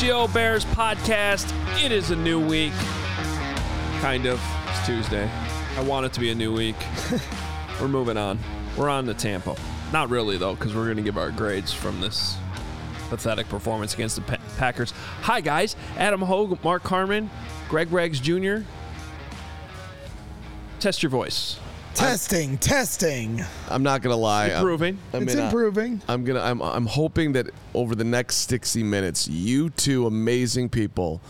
Into Bears podcast. It is a new week. Kind of. It's Tuesday. I want it to be a new week. we're moving on. We're on to Tampa. Not really, though, because we're going to give our grades from this pathetic performance against the Pa- Packers. Hi, guys. Adam Hoge, Mark Carman, Greg Braggs Jr. Test your voice. Testing, testing. I'm not gonna lie. I'm- Improving. I it's mean, improving. I'm gonna. I'm. I'm hoping that over the next 60 minutes, you two amazing people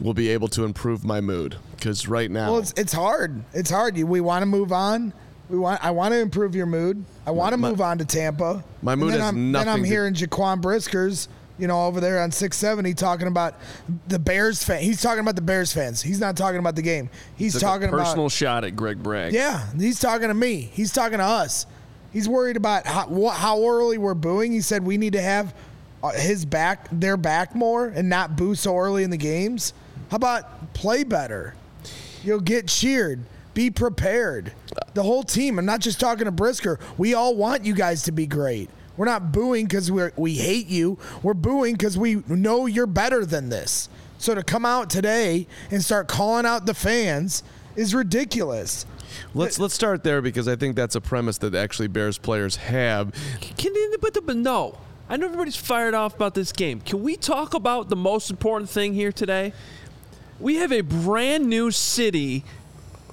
will be able to improve my mood. Because right now, well, it's it's hard. It's hard. You- We want to move on. We want. I want to improve your mood. I want to move on to Tampa. My mood then has I'm, Then I'm to- hearing Jaquan Briskers, you know, over there on 670 talking about the Bears fan. He's talking about the Bears fans. He's not talking about the game. He's Took a talking personal about. shot at Greg Bragg. Yeah, he's talking to me. He's talking to us. He's worried about how, how early we're booing. He said we need to have uh, his back, their back more, and not boo so early in the games. How about play better? You'll get cheered. Be prepared. The whole team. I'm not just talking to Brisker. We all want you guys to be great. We're not booing because we we hate you. We're booing because we know you're better than this. So to come out today and start calling out the fans is ridiculous. let's let's start there because I think that's a premise that actually Bears players have. Can but, but no. I know everybody's fired off about this game. Can we talk about the most important thing here today? We have a brand new city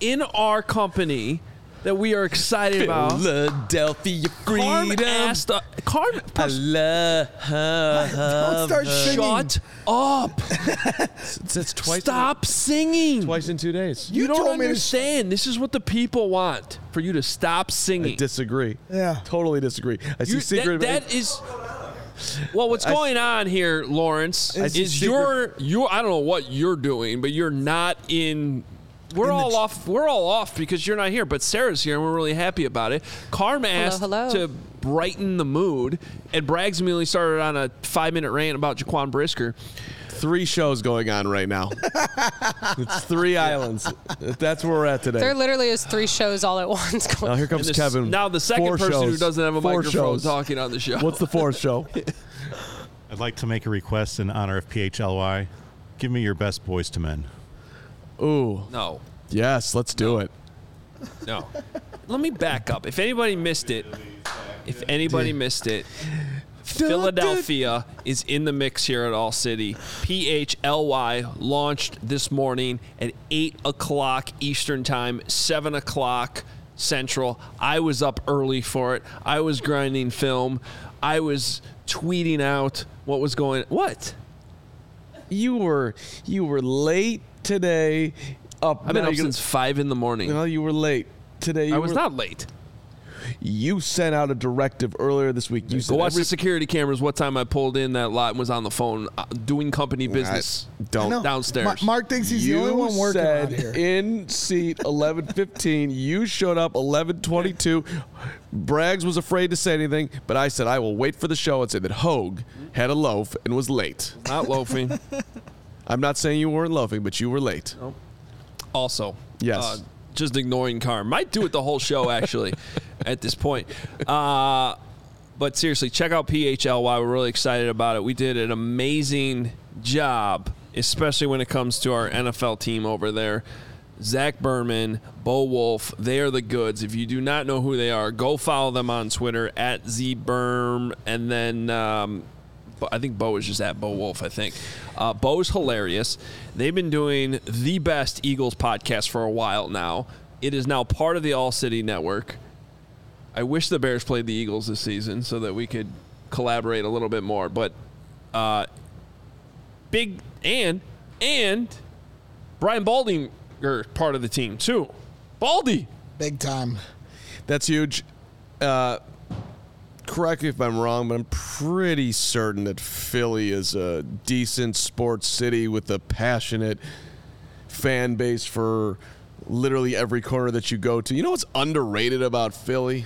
in our company that we are excited about. Philadelphia Carm freedom. asked, uh, Carm, I love. Don't start singing. shut up! It's, it's twice. Stop singing. Twice in two days. You, You don't told me to- understand. This is what the people want for you to stop singing. I singing. disagree. Yeah. Totally disagree. I see You- secret. that, that is well what's going on here lawrence I see is secret- you're you're i don't know what you're doing but you're not in we're all off we're all off because you're not here but sarah's here and we're really happy about it carm asked hello. to brighten the mood and braggs immediately started on a five minute rant about jaquan brisker three shows going on right now. it's three islands. That's where we're at today. There literally is three shows all at once going. Now here comes this- Kevin. now the second Four person who doesn't have a Four microphone shows. talking on the show What's the fourth show? I'd like to make a request in honor of PHLY. Give me your best Boyz II Men. Ooh, no yes, let's do it. No. Let me back up. If anybody missed it, if anybody missed it, Philadelphia is in the mix here at All City. PHLY launched this morning at 8 o'clock Eastern Time, 7 o'clock Central. I was up early for it. I was grinding film. I was tweeting out what was going What? You were you were late today. Up. I've been now up you're gonna- since 5 in the morning. Well, you were late today. You I was were- not late. You sent out a directive earlier this week. You Go said watch every- the security cameras. What time I pulled in that lot and was on the phone uh, doing company I- business don't. No. downstairs. Ma- Mark thinks he's you the only one working said around here. in seat 1115. you showed up 1122. Braggs was afraid to say anything, but I said I will wait for the show and say that Hoge had a loaf and was late. Not loafing. I'm not saying you weren't loafing, but you were late. also, Yes. uh, just ignoring Carm. Might do it the whole show actually. at this point, uh, but seriously, check out PHLY. We're really excited about it. We did an amazing job, especially when it comes to our NFL team over there. Zach Berman, Bo Wolf, they are the goods. If you do not know who they are, go follow them on Twitter at zberm, and then um, Bo- I think Bo is just at Bo Wolf. I think uh, Bo's hilarious. They've been doing the best Eagles podcast for a while now. It is now part of the All City Network. I wish the Bears played the Eagles this season so that we could collaborate a little bit more. But uh, big and and Brian Baldinger are part of the team too. Baldy. Big time. That's huge. Uh, correct me if I'm wrong, but I'm pretty certain that Philly is a decent sports city with a passionate fan base for literally every corner that you go to. You know what's underrated about Philly?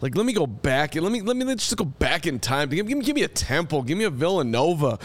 Like, let me go back let me let me let's just go back in time. Give, give, me, give me a Temple, give me a Villanova,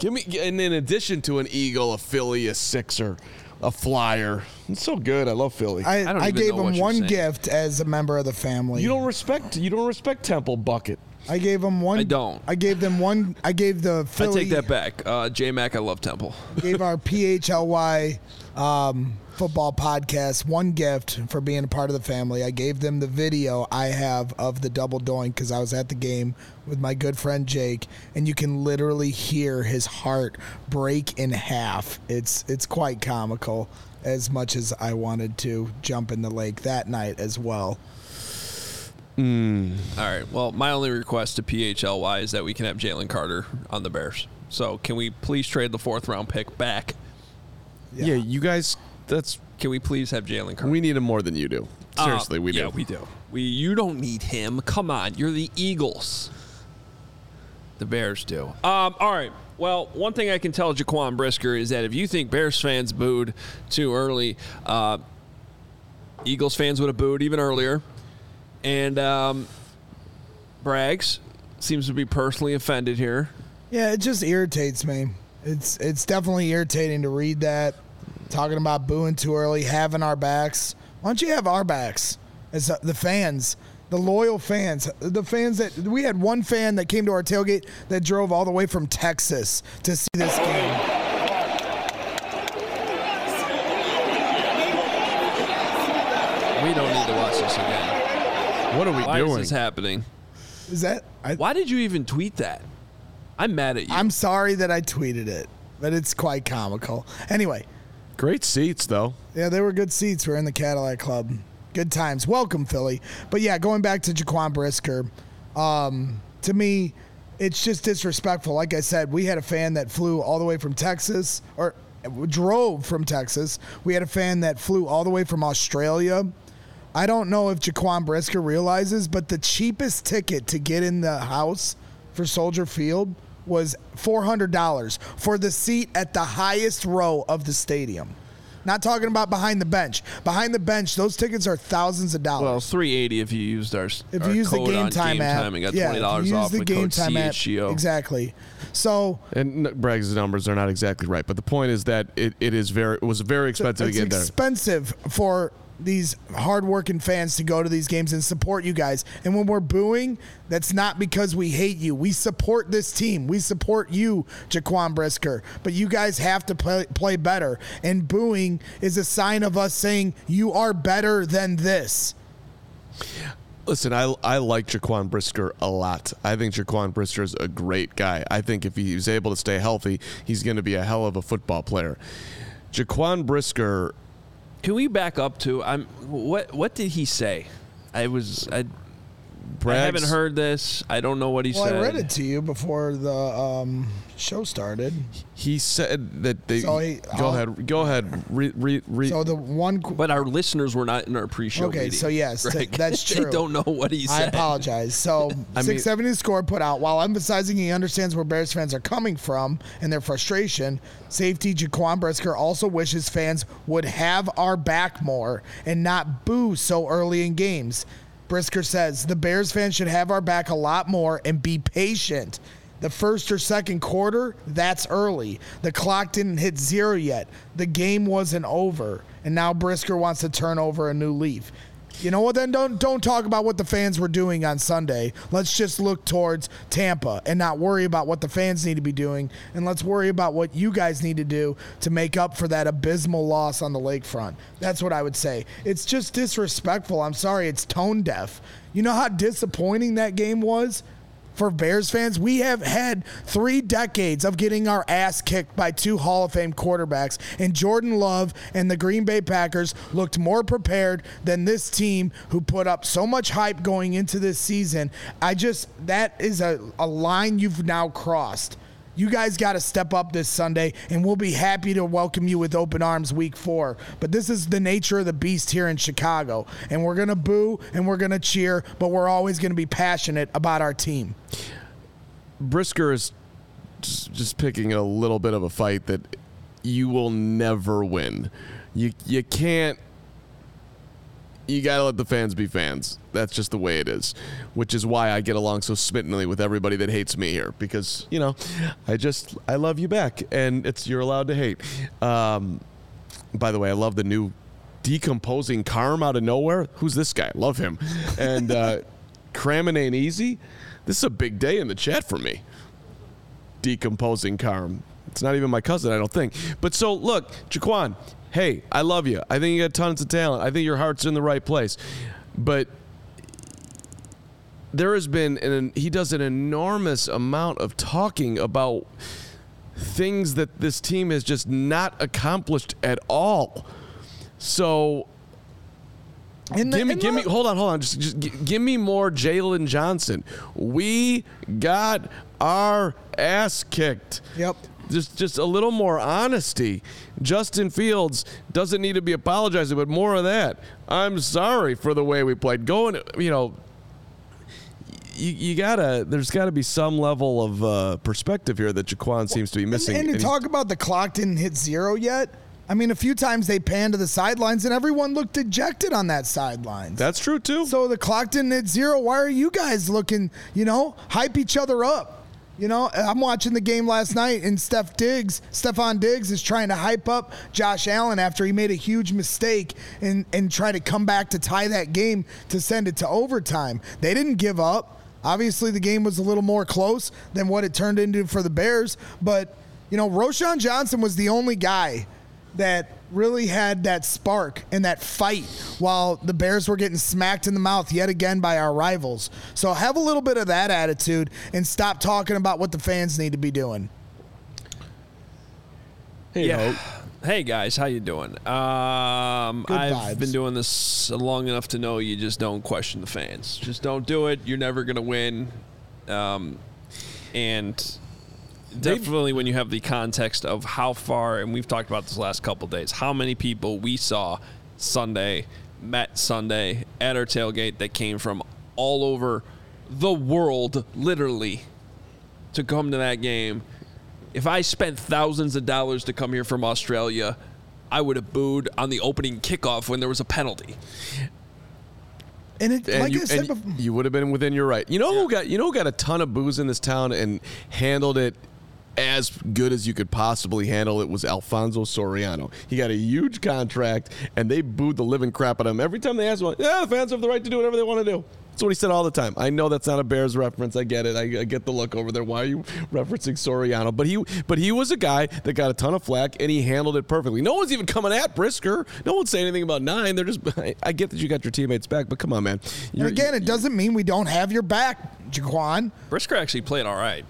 give me, and in addition to an Eagle, a Philly, a Sixer, a Flyer. It's so good. I love Philly. I, don't I, even gave know him you're one saying. gift as a member of the family. you don't respect you don't respect Temple bucket. I gave him one. I don't. I gave them one. I gave the Philly. I Philly. take that back. Uh, J Mac, I love Temple. gave our PHLY um, football podcast one gift for being a part of the family. I gave them the video I have of the double doink because I was at the game with my good friend Jake, and you can literally hear his heart break in half. It's it's quite comical. As much as I wanted to jump in the lake that night as well. Mm. All right. Well, my only request to PHLY is that we can have Jalen Carter on the Bears. So can we please trade the fourth round pick back? Yeah, you guys. That's Can we please have Jalen Carter? we need him more than you do. Seriously, Uh, we do. Yeah, we do. We you don't need him. Come on, you're the Eagles. The Bears do. Um, all right. Well, one thing I can tell Jaquan Brisker is that if you think Bears fans booed too early, uh, Eagles fans would have booed even earlier. And um, Braggs seems to be personally offended here. Yeah, it just irritates me. It's it's definitely irritating to read that talking about booing too early, having our backs. Why don't you have our backs as uh, the fans, the loyal fans, the fans that we had one fan that came to our tailgate that drove all the way from Texas to see this game. We don't need to watch this again. What are we Why doing? is this happening? Is that? I, Why did you even tweet that? I'm mad at you. I'm sorry that I tweeted it, but it's quite comical. Anyway, Great seats, though. Yeah, they were good seats. We're in the Cadillac Club. Good times. Welcome, Philly. But yeah, going back to Jaquan Brisker, um, to me, it's just disrespectful. Like I said, we had a fan that flew all the way from Texas or drove from Texas. We had a fan that flew all the way from Australia. I don't know if Jaquan Brisker realizes, but the cheapest ticket to get in the house for Soldier Field was $400 for the seat at the highest row of the stadium. Not talking about behind the bench. Behind the bench, those tickets are thousands of dollars. well, 380 if you used our if our you use the game time game app, time and got yeah, twenty dollars you use off the with game code time app, exactly. So And n- Bragg's numbers are not exactly right, but the point is that it, it is very it was very expensive to it's get there. expensive for these hardworking fans to go to these games and support you guys. And when we're booing, that's not because we hate you. We support this team. We support you, Jaquan Brisker. But you guys have to play, play better. And booing is a sign of us saying you are better than this. Listen, I I like Jaquan Brisker a lot. I think Jaquan Brisker is a great guy. I think if he's able to stay healthy, he's going to be a hell of a football player. Jaquan Brisker, Can we back up to I'm what what did he say? I was I, I haven't heard this. I don't know what he Well, said. I read it to you before the um, show started. He said that they. So he- go I'll- ahead. Go ahead. Re, re, re, So the one. qu- But our listeners were not in our pre-show Okay, meeting. so yes, th- Greg. that's they true. don't know what he said. I apologize. So, I mean- 670 score put out while emphasizing he understands where Bears fans are coming from and their frustration. Safety Jaquan Brisker also wishes fans would have our back more and not boo so early in games. Brisker says the Bears fans should have our back a lot more and be patient. The first or second quarter, that's early. The clock didn't hit zero yet. The game wasn't over. And now Brisker wants to turn over a new leaf. You know what? Then don't don't talk about what the fans were doing on Sunday. Let's just look towards Tampa and not worry about what the fans need to be doing, and let's worry about what you guys need to do to make up for that abysmal loss on the lakefront. That's what I would say. It's just disrespectful. I'm sorry. It's tone deaf. You know how disappointing that game was for Bears fans, we have had three decades of getting our ass kicked by two Hall of Fame quarterbacks, and Jordan Love and the Green Bay Packers looked more prepared than this team who put up so much hype going into this season. I just, that is a, a line you've now crossed. You guys got to step up this Sunday, and we'll be happy to welcome you with open arms week four. But this is the nature of the beast here in Chicago. And we're going to boo and we're going to cheer, but we're always going to be passionate about our team. Brisker is just, picking a little bit of a fight that you will never win. You you can't. You gotta let the fans be fans. That's just the way it is, which is why I get along so smittenly with everybody that hates me here because you know, I just I love you back, and it's you're allowed to hate. Um, by the way, I love the new decomposing Carm out of nowhere. Who's this guy? Love him. And uh, cramming ain't easy. This is a big day in the chat for me. Decomposing Carm. It's not even my cousin, I don't think. But so look, Jaquan. Hey, I love you. I think you got tons of talent. I think your heart's in the right place. But there has been an he does an enormous amount of talking about things that this team has just not accomplished at all. So And the- give me, and give me. Hold on, hold on. Just, just gi- give me more Jalen Johnson. We got our ass kicked. Yep. Just, just a little more honesty. Justin Fields doesn't need to be apologizing, but more of that. I'm sorry for the way we played. Going, you know, you, you gotta. There's got to be some level of uh, perspective here that Jaquan seems to be missing. And, and And to talk about the clock didn't hit zero yet. I mean, a few times they panned to the sidelines and everyone looked dejected on that sidelines. that's true too. so the clock didn't hit zero. Why are you guys looking, you know, hype each other up? You know, I'm watching the game last night and Steph Diggs, Stefon Diggs is trying to hype up Josh Allen after he made a huge mistake and, and try to come back to tie that game to send it to overtime. They didn't give up. Obviously, the game was a little more close than what it turned into for the Bears. But, you know, Roschon Johnson was the only guy that really had that spark and that fight while the Bears were getting smacked in the mouth yet again by our rivals. So have a little bit of that attitude and stop talking about what the fans need to be doing. hey, Yeah. Hope. Hey guys, how you doing? Um, I've vibes. been doing this long enough to know you just don't question the fans. Just don't do it. You're never gonna win. Um, and definitely when you have the context of how far, and we've talked about this last couple days, how many people we saw Sunday, met Sunday at our tailgate that came from all over the world, literally, to come to that game. If I spent thousands of dollars to come here from Australia, I would have booed on the opening kickoff when there was a penalty. And it, And like you, I said and before, you would have been within your right. You know who got you know who got a ton of booze in this town and handled it as good as you could possibly handle it was Alfonso Soriano. He got a huge contract and they booed the living crap out of him. Every time they asked him, yeah, the fans have the right to do whatever they want to do. That's what he said all the time. I know that's not a Bears reference. I get it. I, I get the look over there. Why are you referencing Soriano? But he, but he was a guy that got a ton of flack and he handled it perfectly. No one's even coming at Brisker. No one's saying anything about nine. They're just. I, I get that you got your teammates back, but come on, man. and You're- again, it doesn't mean we don't have your back, Jaquan. Brisker actually played all right.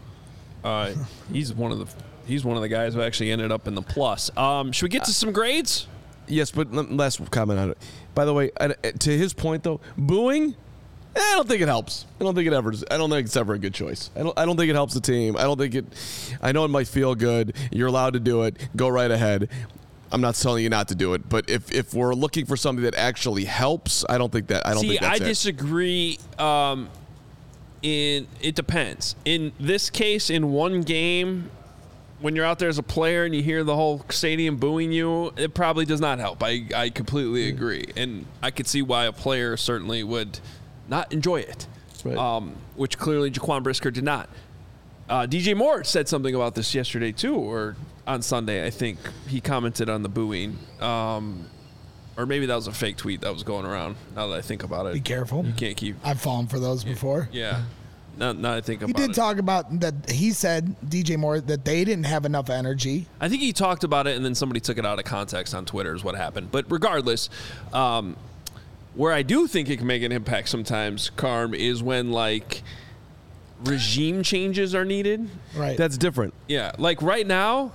Uh, he's one of the he's one of the guys who actually ended up in the plus. Um, should we get to some grades? Yes, but last comment on it. By the way, to his point though, booing, eh, I don't think it helps. I don't think it ever. I don't think it's ever a good choice. I don't. I don't think it helps the team. I don't think it. I know it might feel good. You're allowed to do it. Go right ahead. I'm not telling you not to do it, but if if we're looking for something that actually helps, I don't think that. I don't See, think that's I disagree. Um, in it depends. In this case, in one game, when you're out there as a player and you hear the whole stadium booing you, it probably does not help. I I completely agree, and I could see why a player certainly would not enjoy it. Right. Um, which clearly Jaquan Brisker did not. Uh, DJ Moore said something about this yesterday too, or on Sunday, I think he commented on the booing. Um, Or maybe that was a fake tweet that was going around. Now that I think about it, Be careful. You can't keep. I've fallen for those before. Yeah. Now, now I think about it. He did it. talk about that. He said DJ Moore that they didn't have enough energy. I think he talked about it, and then somebody took it out of context on Twitter. Is what happened. But regardless, um, where I do think it can make an impact sometimes, Carm, is when like regime changes are needed. Right. That's different. Yeah, like right now,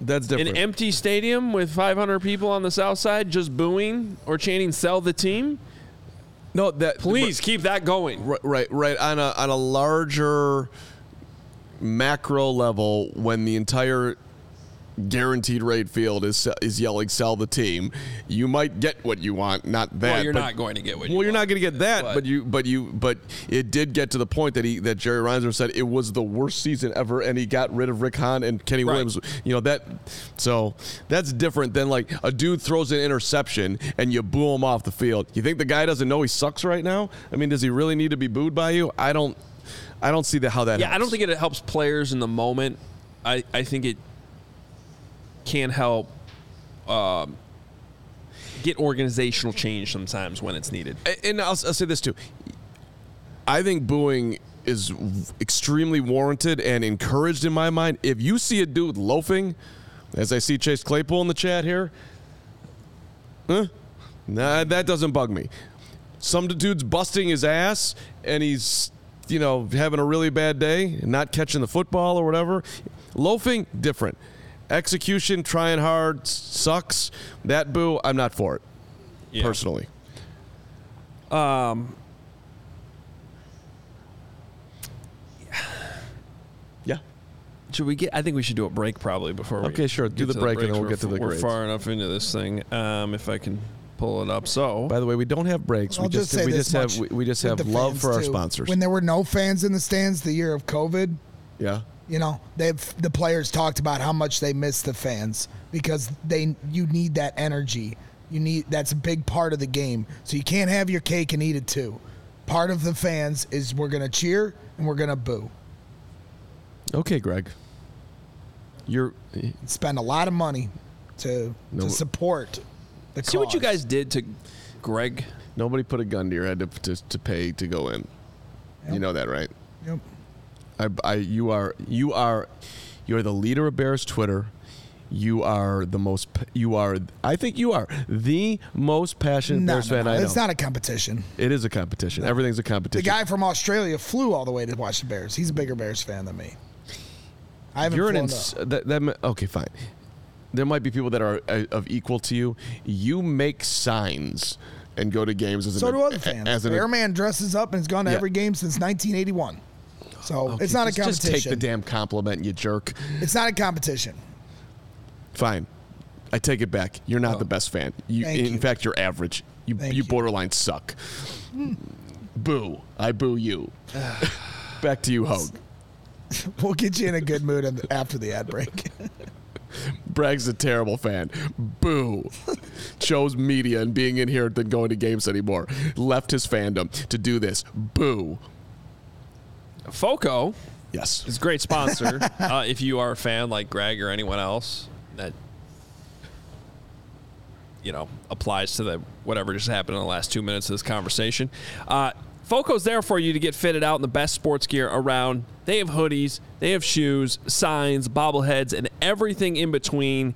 That's different. an empty stadium with 500 people on the south side just booing or chanting "Sell the team." no, that Please keep that going. Right, right, right. On a on a larger macro level, when the entire guaranteed rate field is is yelling "sell the team," you might get what you want. Not that. Well, you're but- not going to get what. Well, you you're not going to get that, But- but you, but you, but it did get to the point that he, that Jerry Reinsdorf said it was the worst season ever, and he got rid of Rick Hahn and Kenny Right. Williams. You know that, so that's different than like a dude throws an interception and you boo him off the field. You think the guy doesn't know he sucks right now? I mean, does he really need to be booed by you? I don't, I don't see the, how that. Yeah, I don't think it helps players in the moment. I, I think it can help um, get organizational change sometimes when it's needed. And I'll, I'll say this too. I think booing is extremely warranted and encouraged in my mind. If you see a dude loafing, as I see Chase Claypool in the chat here, huh? Nah, that doesn't bug me. Some dude's busting his ass and he's, you know, having a really bad day and not catching the football or whatever. Loafing, different. Execution, trying hard, sucks. That boo, I'm not for it, Yeah. personally. Yeah. Should we get? I think we should do a break probably before. we Okay, sure. Do get the to break and then we'll We're- get to the We're grades. far enough into this thing. Um, if I can pull it up. So By the way, we don't have breaks. I'll we just, just, say we this just have we, we just with have love fans, for our sponsors. When there were no fans in the stands the year of COVID, yeah. You know, they've the players talked about how much they miss the fans because they you need that energy. You need that's a big part of the game. So you can't have your cake and eat it too. Part of the fans is we're gonna cheer and we're gonna boo. Okay, Greg. You're Spend a lot of money to No. to support the see what you guys did to Greg. nobody put a gun to your head to, to, to pay to go in. You know that, right? Yep. I, I, you are you are you are the leader of Bears Twitter. You are the most. You are. I think you are the most passionate No, Bears no, fan no, I know. it's not a competition. it is a competition. Everything's a competition. The guy from Australia flew all the way to watch the Bears. He's a bigger Bears fan than me. I haven't You're an ins- that, that okay, fine. There might be people that are uh, of equal to you. You make signs and go to games as So an do other fans. As an, Bearman dresses up and has gone to Yeah. every game since 1981. So Okay, it's not a just- Just competition. take the damn compliment, you jerk. it's not a competition. Fine, I take it back. You're not oh. the best fan. You, in you. fact, you're average. You, you you. borderline suck. boo! I boo you. back to you, Hoge. We'll get you in a good mood after the ad break. Bragg's a terrible fan. Boo. Chose media and being in here than going to games anymore. Left his fandom to do this. Boo. Foco Yes. is a great sponsor. uh, if you are a fan like Greg or anyone else that you know applies to the whatever just happened in the last two minutes of this conversation. Uh, Foco's there for you to get fitted out in the best sports gear around. They have hoodies, they have shoes, signs, bobbleheads, and everything in between.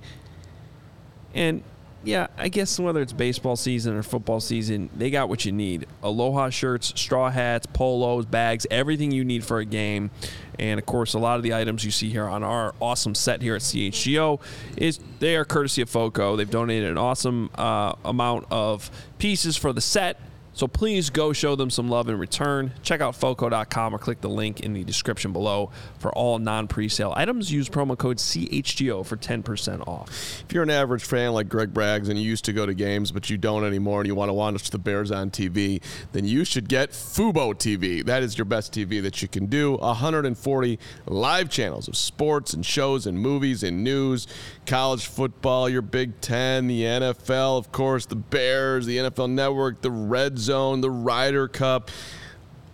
And yeah, I guess whether it's baseball season or football season, they got what you need. Aloha shirts, straw hats, polos, bags, everything you need for a game. And of course, a lot of the items you see here on our awesome set here at CHGO is they are courtesy of FOCO. They've donated an awesome uh, amount of pieces for the set. So please go show them some love in return. Check out FOCO.com or click the link in the description below for all non presale items. Use promo code CHGO for 10% off. If you're an average fan like Greg Braggs and you used to go to games, but you don't anymore and you want to watch the Bears on TV, then you should get Fubo TV. That is your best TV that you can do. 140 live channels of sports and shows and movies and news, college football, your Big Ten, the NFL, of course, the Bears, the NFL Network, the Red Zone, the Ryder Cup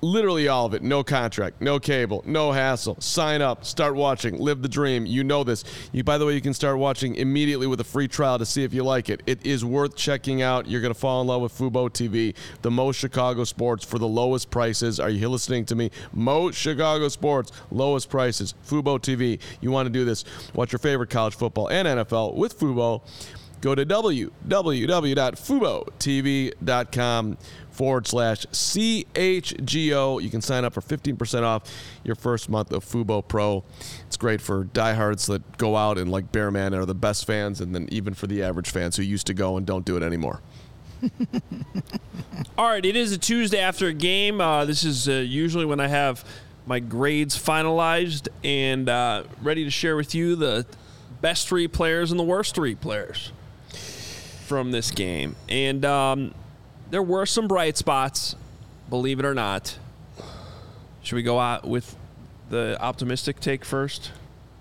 Literally all of it. No contract, no cable, no hassle. Sign up, start watching, live the dream. You know this. You, by the way, you can start watching immediately with a free trial to see if you like it. It is worth checking out. You're going to fall in love with Fubo TV, the most Chicago sports for the lowest prices. Are you listening to me? Most Chicago sports, lowest prices. Fubo TV. You want to do this? Watch your favorite college football and NFL with Fubo. Go to www.fubotv.com forward slash CHGO. You can sign up for 15% off your first month of Fubo Pro. It's great for diehards that go out and like Bear Bearman are the best fans, and then even for the average fans who used to go and don't do it anymore. All right, it is a Tuesday after a game. Uh, this is uh, usually when I have my grades finalized and uh, ready to share with you the best three players and the worst three players from this game. And um, there were some bright spots, believe it or not. Should we go out with the optimistic take first?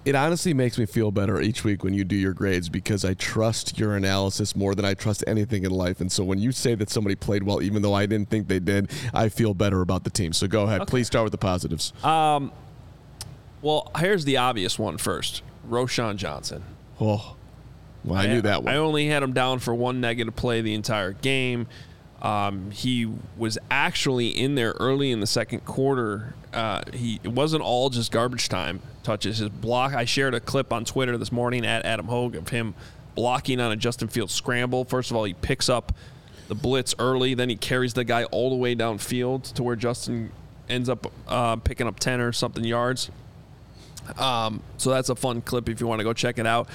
It honestly makes me feel better each week when you do your grades because I trust your analysis more than I trust anything in life. And so when you say that somebody played well, even though I didn't think they did, I feel better about the team. So go ahead. Okay. Please start with the positives. Um, well, here's the obvious one first Roschon Johnson. Oh, well, I, I knew that one. I only had him down for one negative play the entire game. Um, he was actually in there early in the second quarter. Uh, he it wasn't all just garbage time touches. His block. I shared a clip on Twitter this morning at Adam Hoge of him blocking on a Justin Fields scramble. First of all, he picks up the blitz early, then he carries the guy all the way downfield to where Justin ends up uh, picking up ten or something yards. Um, so that's a fun clip if you want to go check it out.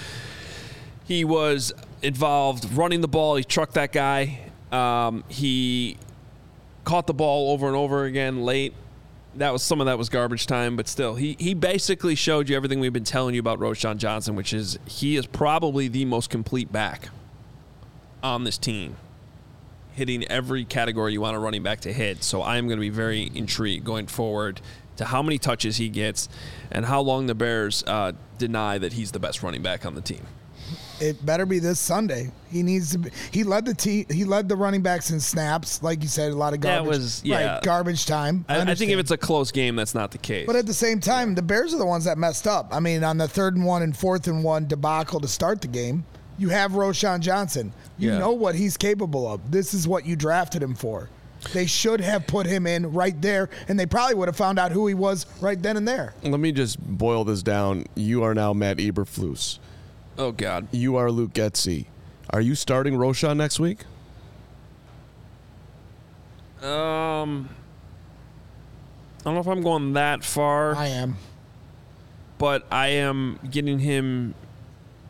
He was involved running the ball. He trucked that guy um, he caught the ball over and over again late. That was some of that was garbage time, but still, he he basically showed you everything we've been telling you about Roschon Johnson, which is he is probably the most complete back on this team, hitting every category you want a running back to hit. So I am going to be very intrigued going forward to how many touches he gets and how long the Bears uh, deny that he's the best running back on the team it better be this Sunday. He needs to. Be, he led the team. He led the running backs in snaps, like you said, a lot of garbage. That was yeah, right, garbage time. I, I, think if it's a close game, that's not the case. But at the same time, yeah. the Bears are the ones that messed up. I mean, on the third and one and fourth and one debacle to start the game, you have Roschon Johnson. You yeah. know what he's capable of. This is what you drafted him for. They should have put him in right there, and they probably would have found out who he was right then and there. Let me just boil this down. You are now Matt Eberflus. Oh God. You are Luke Getsy. Are you starting Roschon next week? Um, I don't know if I'm going that far. I am, but I am getting him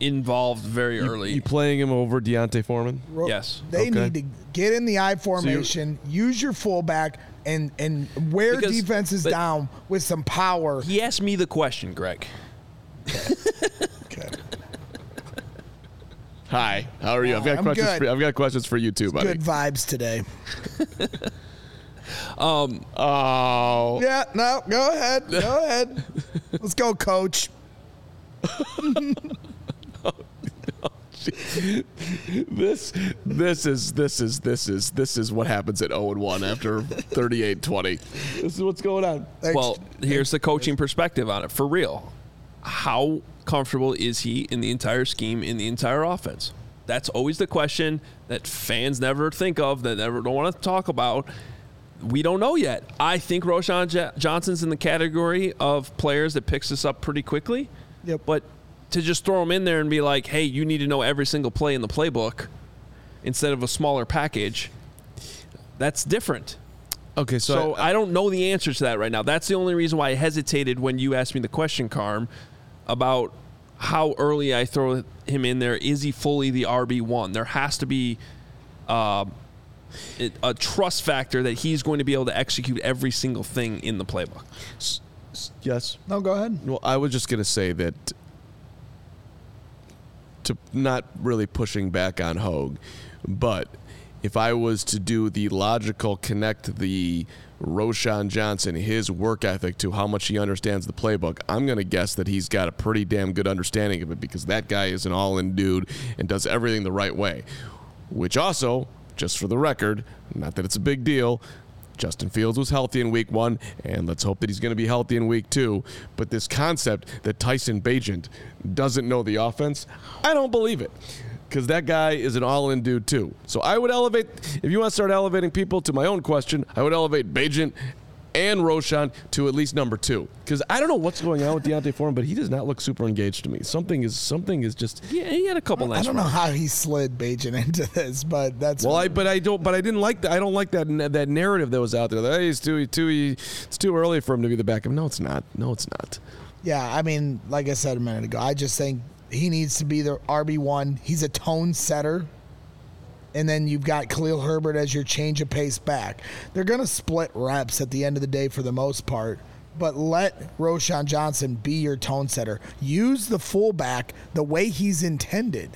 involved very you, early. You playing him over D'Onta Foreman? Ro- yes. They okay. need to get in the I formation, so use your fullback, and and wear because, defenses down with some power. He asked me the question, Greg. okay. Hi, how are you? I've got I'm questions. For, I've got questions for you too, buddy. Good vibes today. um. Oh. Yeah. No. Go ahead. Go ahead. Let's go, Coach. this this is this is this is this is what happens at 0 and 1 after 38-20. This is what's going on. Well, here's the coaching perspective on it for real. How comfortable is he in the entire scheme, in the entire offense? That's always the question that fans never think of, that never don't want to talk about. We don't know yet. I think Roschon J- Johnson's in the category of players that picks this up pretty quickly. Yep. But to just throw him in there and be like, hey, you need to know every single play in the playbook instead of a smaller package, that's different. Okay, so, so I, I, don't know the answer to that right now. That's the only reason why I hesitated when you asked me the question, Carm, about how early I throw him in there. Is he fully the RB one? There has to be uh, a trust factor that he's going to be able to execute every single thing in the playbook. Yes. No, go ahead. Well, I was just going to say that to not really pushing back on Hoge, but if I was to do the logical connect the Roschon Johnson, his work ethic to how much he understands the playbook, I'm going to guess that he's got a pretty damn good understanding of it because that guy is an all in dude and does everything the right way. Which also, just for the record, not that it's a big deal, Justin Fields was healthy in week one, and let's hope that he's going to be healthy in week two. But this concept that Tyson Bagent doesn't know the offense, I don't believe it. Because that guy is an all in dude, too. So I would elevate, if you want to start elevating people to my own question, I would elevate Bagent and Roschon to at least number two. Because I don't know what's going on with D'Onta Foreman, but he does not look super engaged to me. Something is something is just. Yeah, he had a couple nice. I don't know how he slid Bagent into this, but that's Well, I but I don't but I didn't like that. I don't like that that narrative that was out there. That hey, he's too too it's too early for him to be the backup. No, it's not. No, it's not. Yeah, I mean, like I said a minute ago, I just think he needs to be the RB one. He's a tone setter. And then you've got Khalil Herbert as your change of pace back. They're going to split reps at the end of the day for the most part, but let Roschon Johnson be your tone setter. Use the fullback the way he's intended.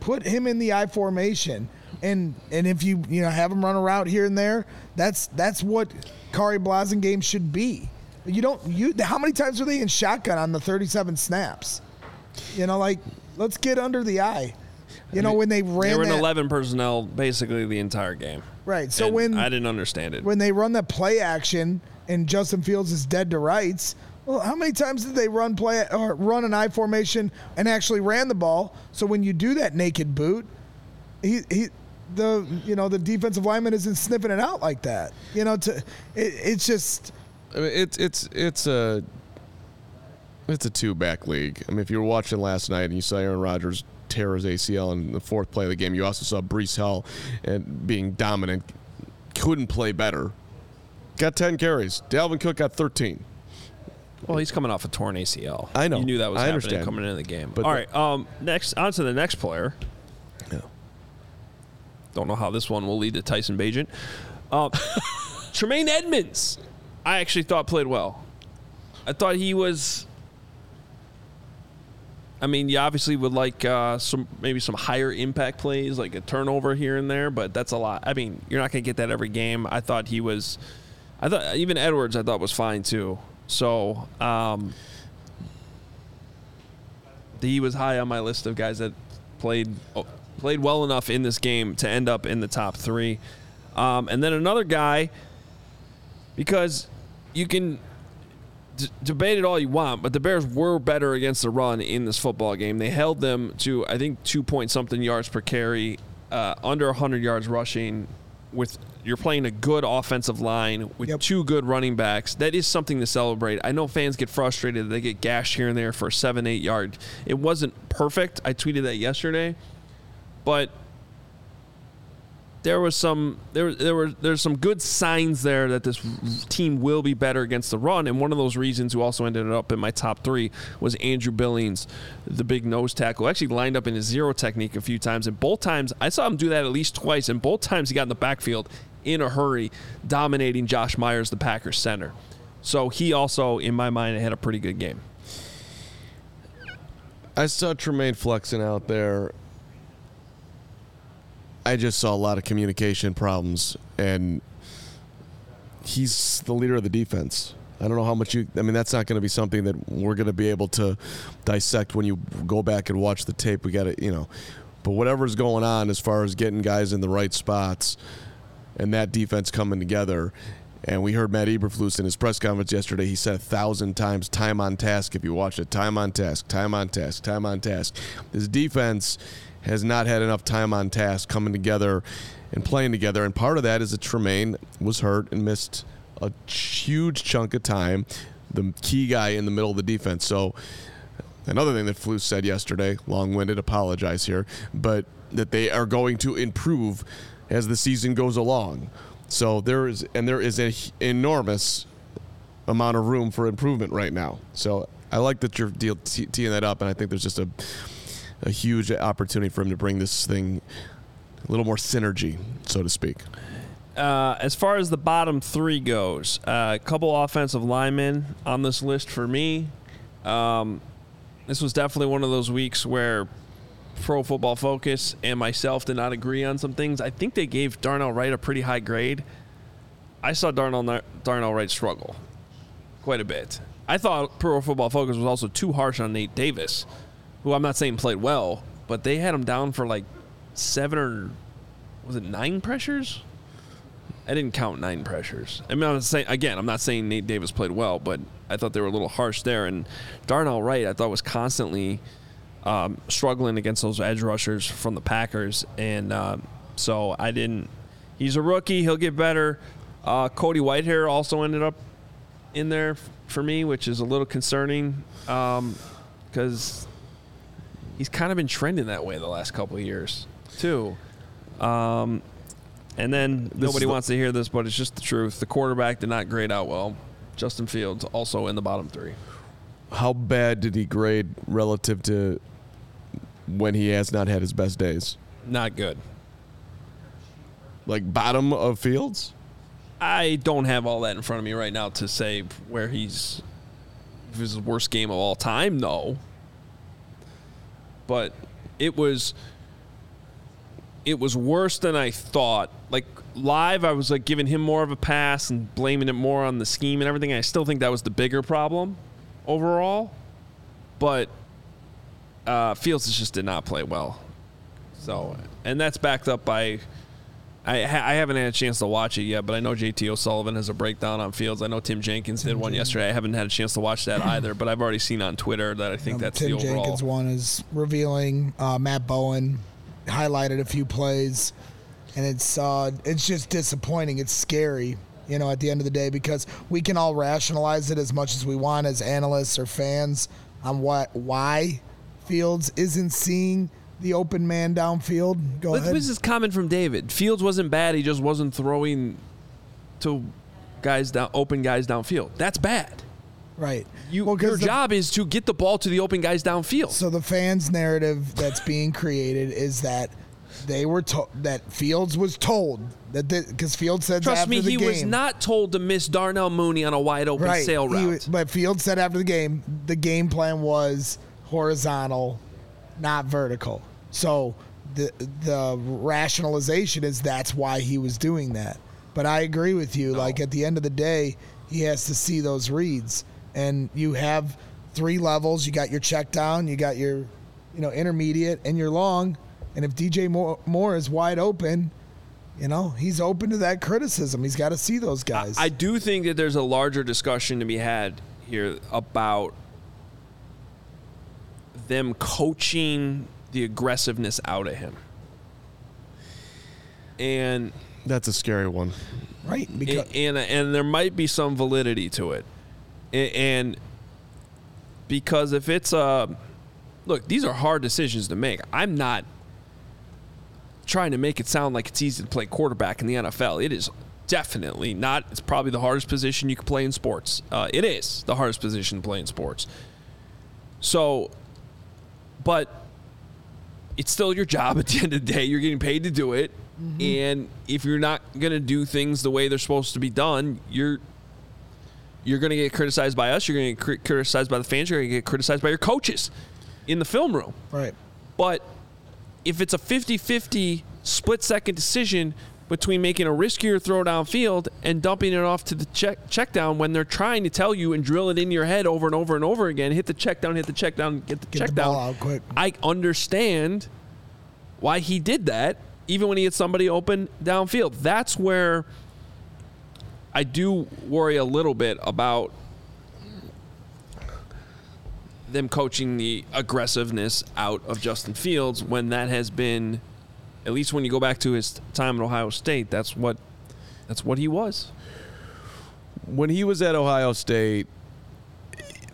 Put him in the I formation. And and if you you know have him run a route here and there, that's that's what Kari Blasen game should be. You don't you how many times are they in shotgun on the 37 snaps? You know, like let's get under the eye. You know, when they ran They were in that, 11 personnel basically the entire game. Right. So And when I didn't understand it. when they run that play action and Justin Fields is dead to rights, well, how many times did they run play or run an I formation and actually ran the ball? So when you do that naked boot, he he the you know the defensive lineman isn't sniffing it out like that. You know, to it, it's just I mean, it's it's it's a it's a two back league. I mean, if you were watching last night and you saw Aaron Rodgers tear his ACL in the fourth play of the game, you also saw Breece Hall and being dominant, couldn't play better. Got ten carries. Dalvin Cook got thirteen. well, he's coming off a torn ACL. I know. You knew that was I happening understand. coming into the game. But All right. Um. Next, on to the next player. Yeah. Don't know how this one will lead to Tyson Bagent. Uh, Tremaine Edmunds, I actually thought played well. I thought he was. I mean, you obviously would like uh, some maybe some higher impact plays, like a turnover here and there, but that's a lot. I mean, you're not going to get that every game. I thought he was. I thought even Edwards, I thought was fine too. So um, he was high on my list of guys that played oh, played well enough in this game to end up in the top three. Um, and then another guy, because you can d- debate it all you want, but the Bears were better against the run in this football game. They held them to I think two point something yards per carry, uh, under 100 yards rushing. With you're playing a good offensive line with Yep. two good running backs. That is something to celebrate. I know fans get frustrated; they get gashed here and there for seven, eight yard. It wasn't perfect. I tweeted that yesterday, but there was some there there were there's some good signs there that this team will be better against the run. And one of those reasons who also ended up in my top 3 was Andrew Billings the big nose tackle. Actually lined up in his zero technique a few times. And both times I saw him do that at least twice. And both times he got in the backfield in a hurry dominating Josh Myers the Packers center. So he also in my mind had a pretty good game. I saw Tremaine flexing out there. I just saw a lot of communication problems, and he's the leader of the defense. I don't know how much you. I mean, that's not going to be something that we're going to be able to dissect when you go back and watch the tape. We got to, you know, but whatever's going on as far as getting guys in the right spots and that defense coming together. And we heard Matt Eberflus in his press conference yesterday. He said a thousand times, "Time on task." If you watch it, time on task, time on task, time on task. This defense has not had enough time on task coming together and playing together. And part of that is that Tremaine was hurt and missed a huge chunk of time, the key guy in the middle of the defense. So another thing that Flus said yesterday, long-winded, apologize here, but that they are going to improve as the season goes along. So there is, and there is an enormous amount of room for improvement right now. So I like that you're teeing that up, and I think there's just a a huge opportunity for him to bring this thing a little more synergy, so to speak. uh, as far as the bottom three goes, uh, a couple offensive linemen on this list for me. Um, this was definitely one of those weeks where Pro Football Focus and myself did not agree on some things. I think they gave Darnell Wright a pretty high grade. I saw Darnell Darnell Wright struggle quite a bit. I thought Pro Football Focus was also too harsh on Nate Davis, who I'm not saying played well, but they had him down for like seven or was it nine pressures? I didn't count nine pressures. I mean, I'm saying again, I'm not saying Nate Davis played well, but I thought they were a little harsh there. And Darnell Wright, I thought was constantly um, struggling against those edge rushers from the Packers, and um, so I didn't. He's a rookie; he'll get better. Uh, Cody Whitehair also ended up in there for me, which is a little concerning because he's kind of been trending that way the last couple of years too. Um, and then is nobody the- wants to hear this, but it's just the truth. The quarterback did not grade out well. Justin Fields also in the bottom three. How bad did he grade relative to when he has not had his best days? Not good. Like bottom of Fields? I don't have all that in front of me right now to say where he's his worst game of all time. No, but it was it was worse than I thought. Like live, I was like giving him more of a pass and blaming it more on the scheme and everything. I still think that was the bigger problem overall, but uh, Fields just did not play well. So, and that's backed up by. I, ha- I haven't had a chance to watch it yet, but I know JT O'Sullivan has a breakdown on Fields. I know Tim Jenkins did one yesterday. I haven't had a chance to watch that either, but I've already seen on Twitter that I think Um, that's Tim the overall. Jenkins one is revealing. Uh, Matt Bowen highlighted a few plays, and it's uh, it's just disappointing. It's scary, you know, at the end of the day because we can all rationalize it as much as we want as analysts or fans on what why Fields isn't seeing the open man downfield. Go Look, ahead. This is comment from David. Fields wasn't bad. He just wasn't throwing to guys down, open guys downfield. That's bad. right. You, Well, your the- job is to get the ball to the open guys downfield. So the fans' narrative that's being created is that they were told that Fields was told that because Fields said Trust after me, he game, was not told to miss Darnell Mooney on a wide open right. sail route. was- but Fields said after the game, the game plan was horizontal, not vertical. So the the rationalization is that's why he was doing that. But I agree with you. Like at the end of the day, he has to see those reads, and you have three levels. You got your check down, you got your, you know, intermediate, and your long. And if DJ Moore, Moore is wide open, you know, he's open to that criticism. He's got to see those guys. I do think that there's a larger discussion to be had here about them coaching the aggressiveness out of him. And That's a scary one. right because and and there might be some validity to it. A- And because if it's a look, these are hard decisions to make. I'm not trying to make it sound like it's easy to play quarterback in the NFL. It is definitely not. It's probably the hardest position you can play in sports. Uh, it is the hardest position to play in sports. So, but it's still your job at the end of the day. You're getting paid to do it. Mm-hmm. And if you're not going to do things the way they're supposed to be done, you're you're going to get criticized by us. You're going to get cri- criticized by the fans. You're going to get criticized by your coaches in the film room. right. But if it's a 50 50 split second decision between making a riskier throw downfield and dumping it off to the check, check down when they're trying to tell you and drill it in your head over and over and over again hit the check down, hit the check down, get the Get check the down. ball out quick. I understand why he did that, even when he had somebody open downfield. That's where I do worry a little bit about them coaching the aggressiveness out of Justin Fields when that has been, at least when you go back to his time at Ohio State, that's what that's what he was. When he was at Ohio State,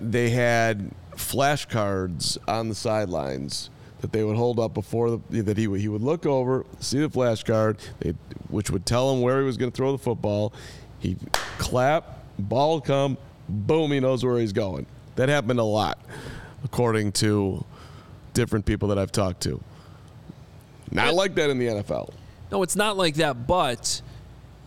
they had flashcards on the sidelines that they would hold up before the, that he would he would look over, see the flashcard, which would tell him where he was going to throw the football. He'd clap, ball come, boom, he knows where he's going. That happened a lot, according to different people that I've talked to. Not like that in the NFL. No, it's not like that, but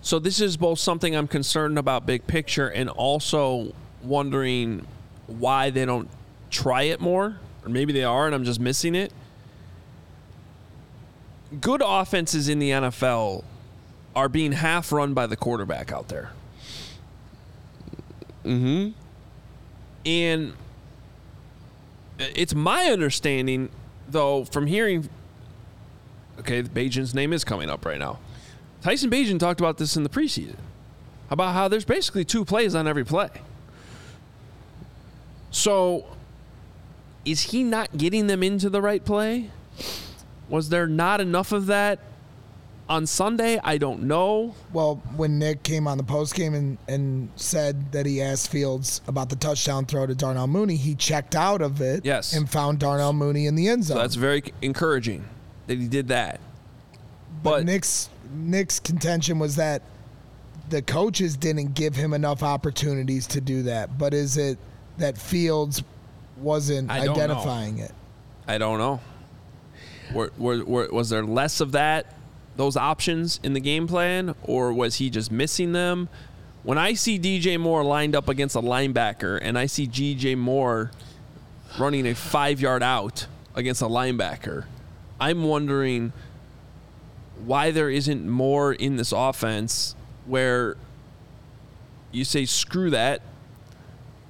so this is both something I'm concerned about big picture and also wondering why they don't try it more. Or maybe they are and I'm just missing it. Good offenses in the NFL are being half run by the quarterback out there. Mm-hmm. And it's my understanding, though, from hearing. Okay, Bagent's name is coming up right now. Tyson Bagent talked about this in the preseason about how there's basically two plays on every play. So, is he not getting them into the right play? Was there not enough of that on Sunday? I don't know. Well, when Nick came on the post game and, and said that he asked Fields about the touchdown throw to Darnell Mooney, he checked out of it Yes. and found Darnell Mooney in the end zone. So that's very encouraging that he did that. but But Nick's Nick's contention was that the coaches didn't give him enough opportunities to do that. But is it that Fields wasn't I don't know. identifying it? I don't know. Were, were, were, was there less of that, those options in the game plan, or was he just missing them? When I see DJ Moore lined up against a linebacker and I see DJ Moore running a five yard out against a linebacker, I'm wondering why there isn't more in this offense where you say, screw that,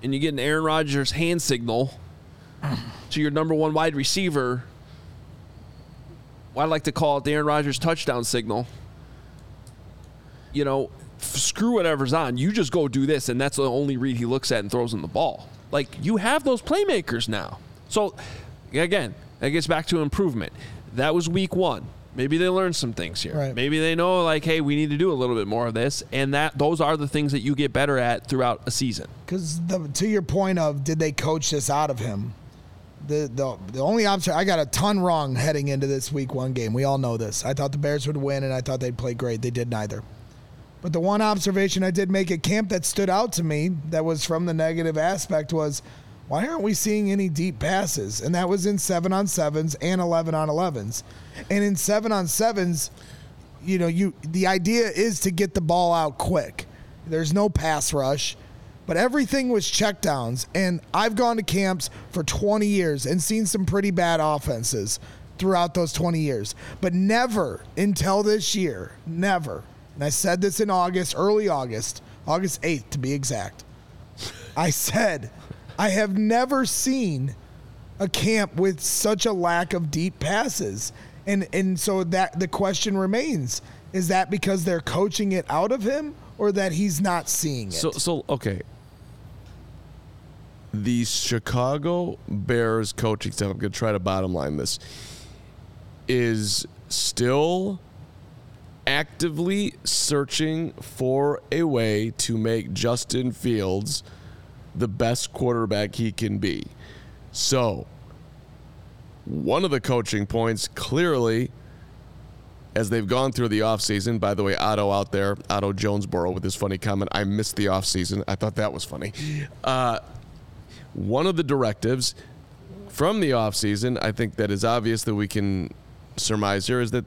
and you get an Aaron Rodgers hand signal to your number one wide receiver. Well, I like to call it the Aaron Rodgers touchdown signal. You know, f- screw whatever's on. You just go do this, and that's the only read he looks at and throws in the ball. Like you have those playmakers now. So again, that gets back to improvement. That was week one. Maybe they learned some things here. Right. Maybe they know like, hey, we need to do a little bit more of this, and that those are the things that you get better at throughout a season. Because to your point of did they coach this out of him? The the the only option I got a ton wrong heading into this week one game. We all know this. I thought the Bears would win, and I thought they'd play great. They did neither. But the one observation I did make at camp that stood out to me, that was from the negative aspect, was why aren't we seeing any deep passes? And that was in seven on sevens and eleven on elevens. And in seven on sevens, you know, you the idea is to get the ball out quick. There's no pass rush, but everything was checkdowns. And I've gone to camps for 20 years and seen some pretty bad offenses throughout those 20 years, but never until this year, never. And I said this in August, early August, August 8th to be exact. I said, I have never seen a camp with such a lack of deep passes. And and so that the question remains, is that because they're coaching it out of him or that he's not seeing it? So, so okay. The Chicago Bears coaching staff, I'm to try to bottom line this, is still actively searching for a way to make Justin Fields the best quarterback he can be. So, one of the coaching points clearly as they've gone through the offseason. By the way, Otto out there, Otto Jonesboro with his funny comment, I missed the offseason. I thought that was funny. Uh, one of the directives from the offseason, I think that is obvious that we can surmise here, is that,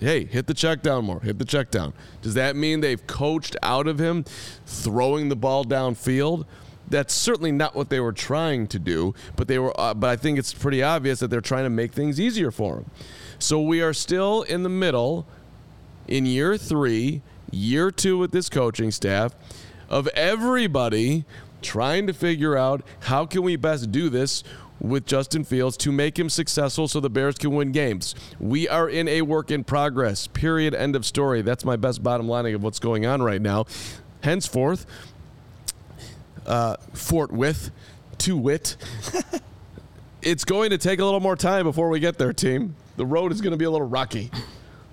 hey, hit the check down more, hit the check down. Does that mean they've coached out of him throwing the ball downfield? That's certainly not what they were trying to do, but they were. Uh, but I think it's pretty obvious that they're trying to make things easier for him. So we are still in the middle, in year three, year two with this coaching staff, of everybody trying to figure out how can we best do this with Justin Fields to make him successful so the Bears can win games. We are in a work in progress. Period. End of story. That's my best bottom lining of what's going on right now. Henceforth, uh, Fort With, to wit. it's going to take a little more time before we get there, team. The road is going to be a little rocky.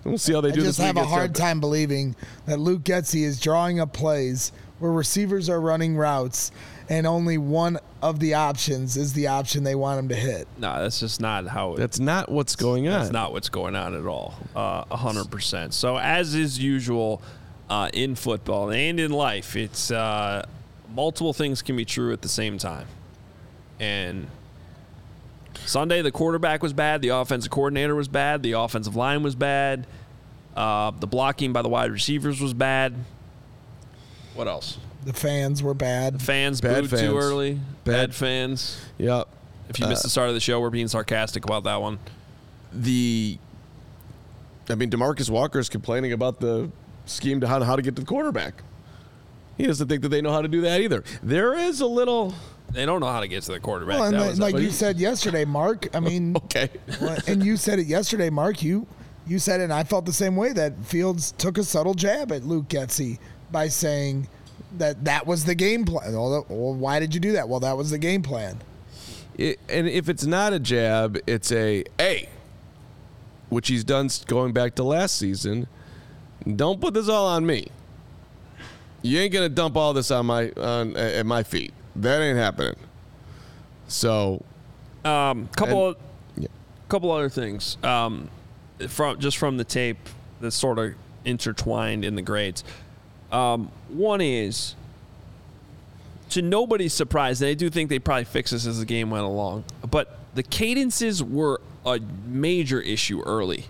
We'll see how they do. I just this have a weekend. hard time believing that Luke Getsy is drawing up plays where receivers are running routes and only one of the options is the option they want him to hit. No, that's just not how it, That's not what's going on. That's not what's going on at all. Uh, A hundred percent. So as is usual uh, in football and in life, it's uh, multiple things can be true at the same time. And Sunday, the quarterback was bad. The offensive coordinator was bad. The offensive line was bad. Uh, the blocking by the wide receivers was bad. What else? The fans were bad. Fans Bad booed fans. too early. Bad, Bad- fans. Yep. If you missed the start of the show, we're being sarcastic about that one. the I mean Demarcus Walker is complaining about the scheme to how, how to get to the quarterback. He doesn't think that they know how to do that either. There is a little They don't know how to get to the quarterback. Well, and That like, like you said yesterday, Mark. I mean, okay. and you said it yesterday, Mark. You you said it, and I felt the same way that Fields took a subtle jab at Luke Getsy by saying that that was the game plan. Well, well, why did you do that? Well, that was the game plan. It, and if it's not a jab, it's a A, which he's done going back to last season. Don't put this all on me. You ain't gonna dump all this on my on at my feet. That ain't happening. So, Um, couple And- of, yeah. couple other things um, from just from the tape that's sort of intertwined in the grades. Um, one is to nobody's surprise, and I do think they probably fix this as the game went along, but the cadences were a major issue early.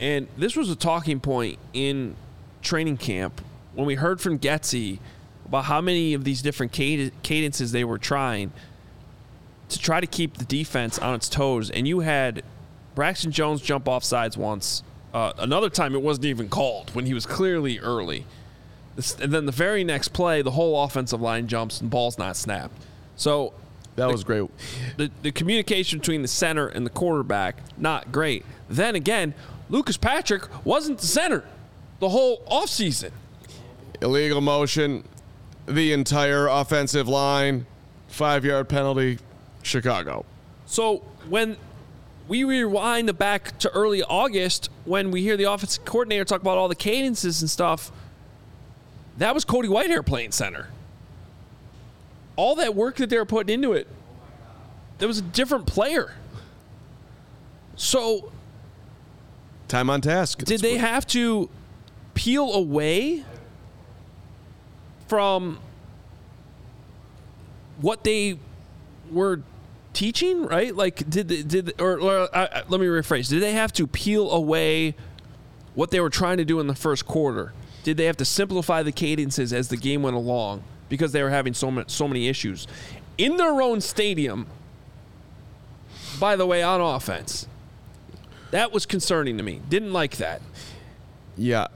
And this was a talking point in training camp when we heard from Getsy about how many of these different cad- cadences they were trying to try to keep the defense on its toes. And you had Braxton Jones jump off sides once. Uh, another time it wasn't even called when he was clearly early. This, and then the very next play, the whole offensive line jumps and ball's not snapped. So that was great. the, the communication between the center and the quarterback, not great. Then again, Lucas Patrick wasn't the center the whole offseason. Illegal motion, the entire offensive line, five yard penalty, Chicago. So when we rewind the back to early August, when we hear the offensive coordinator talk about all the cadences and stuff, that was Cody Whitehair playing center. All that work that they were putting into it, there was a different player. So Time on task. did they have to peel away from what they were teaching right? Like did they- did or, or uh, let me rephrase. Did they have to peel away what they were trying to do in the first quarter? Did they have to simplify the cadences as the game went along because they were having so many so many issues? In their own stadium by the way on offense that was concerning to me. Didn't like that. Yeah.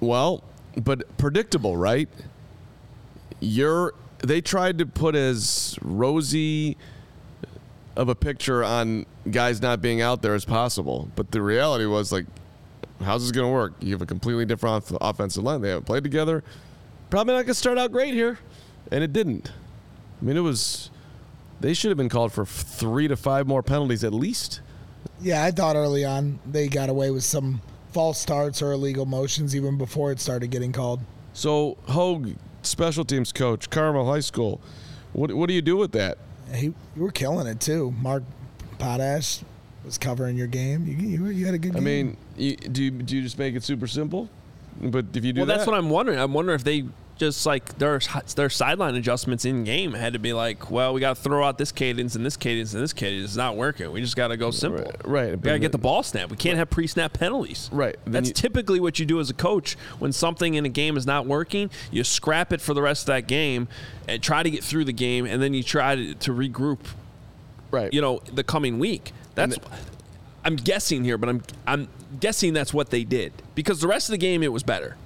Well, but predictable, right? You're they tried to put as rosy of a picture on guys not being out there as possible, but the reality was like how's this going to work? You have a completely different off- offensive line. They haven't played together. Probably not going to start out great here, and it didn't. I mean, it was they should have been called for 3 to 5 more penalties at least. Yeah, I thought early on they got away with some false starts or illegal motions even before it started getting called. So, Hoge, special teams coach, Carmel High School. What, what do you do with that? He, you were killing it too. Mark Potash was covering your game. You, you, you had a good I game. mean, you, do you, do you just make it super simple? But if you do well, that, that's what I'm wondering. I'm wondering if they just like their their sideline adjustments in game had to be like, well, we got to throw out this cadence and this cadence and this cadence. It's not working. We just got to go simple. Right, right, We got to get the ball snap. We can't have pre-snap penalties. Right, then That's you- typically what you do as a coach when something in a game is not working. You scrap it for the rest of that game and try to get through the game, and then you try to, to regroup. right. You know, the coming week. That's. I'm guessing here, but I'm I'm guessing that's what they did because the rest of the game it was better.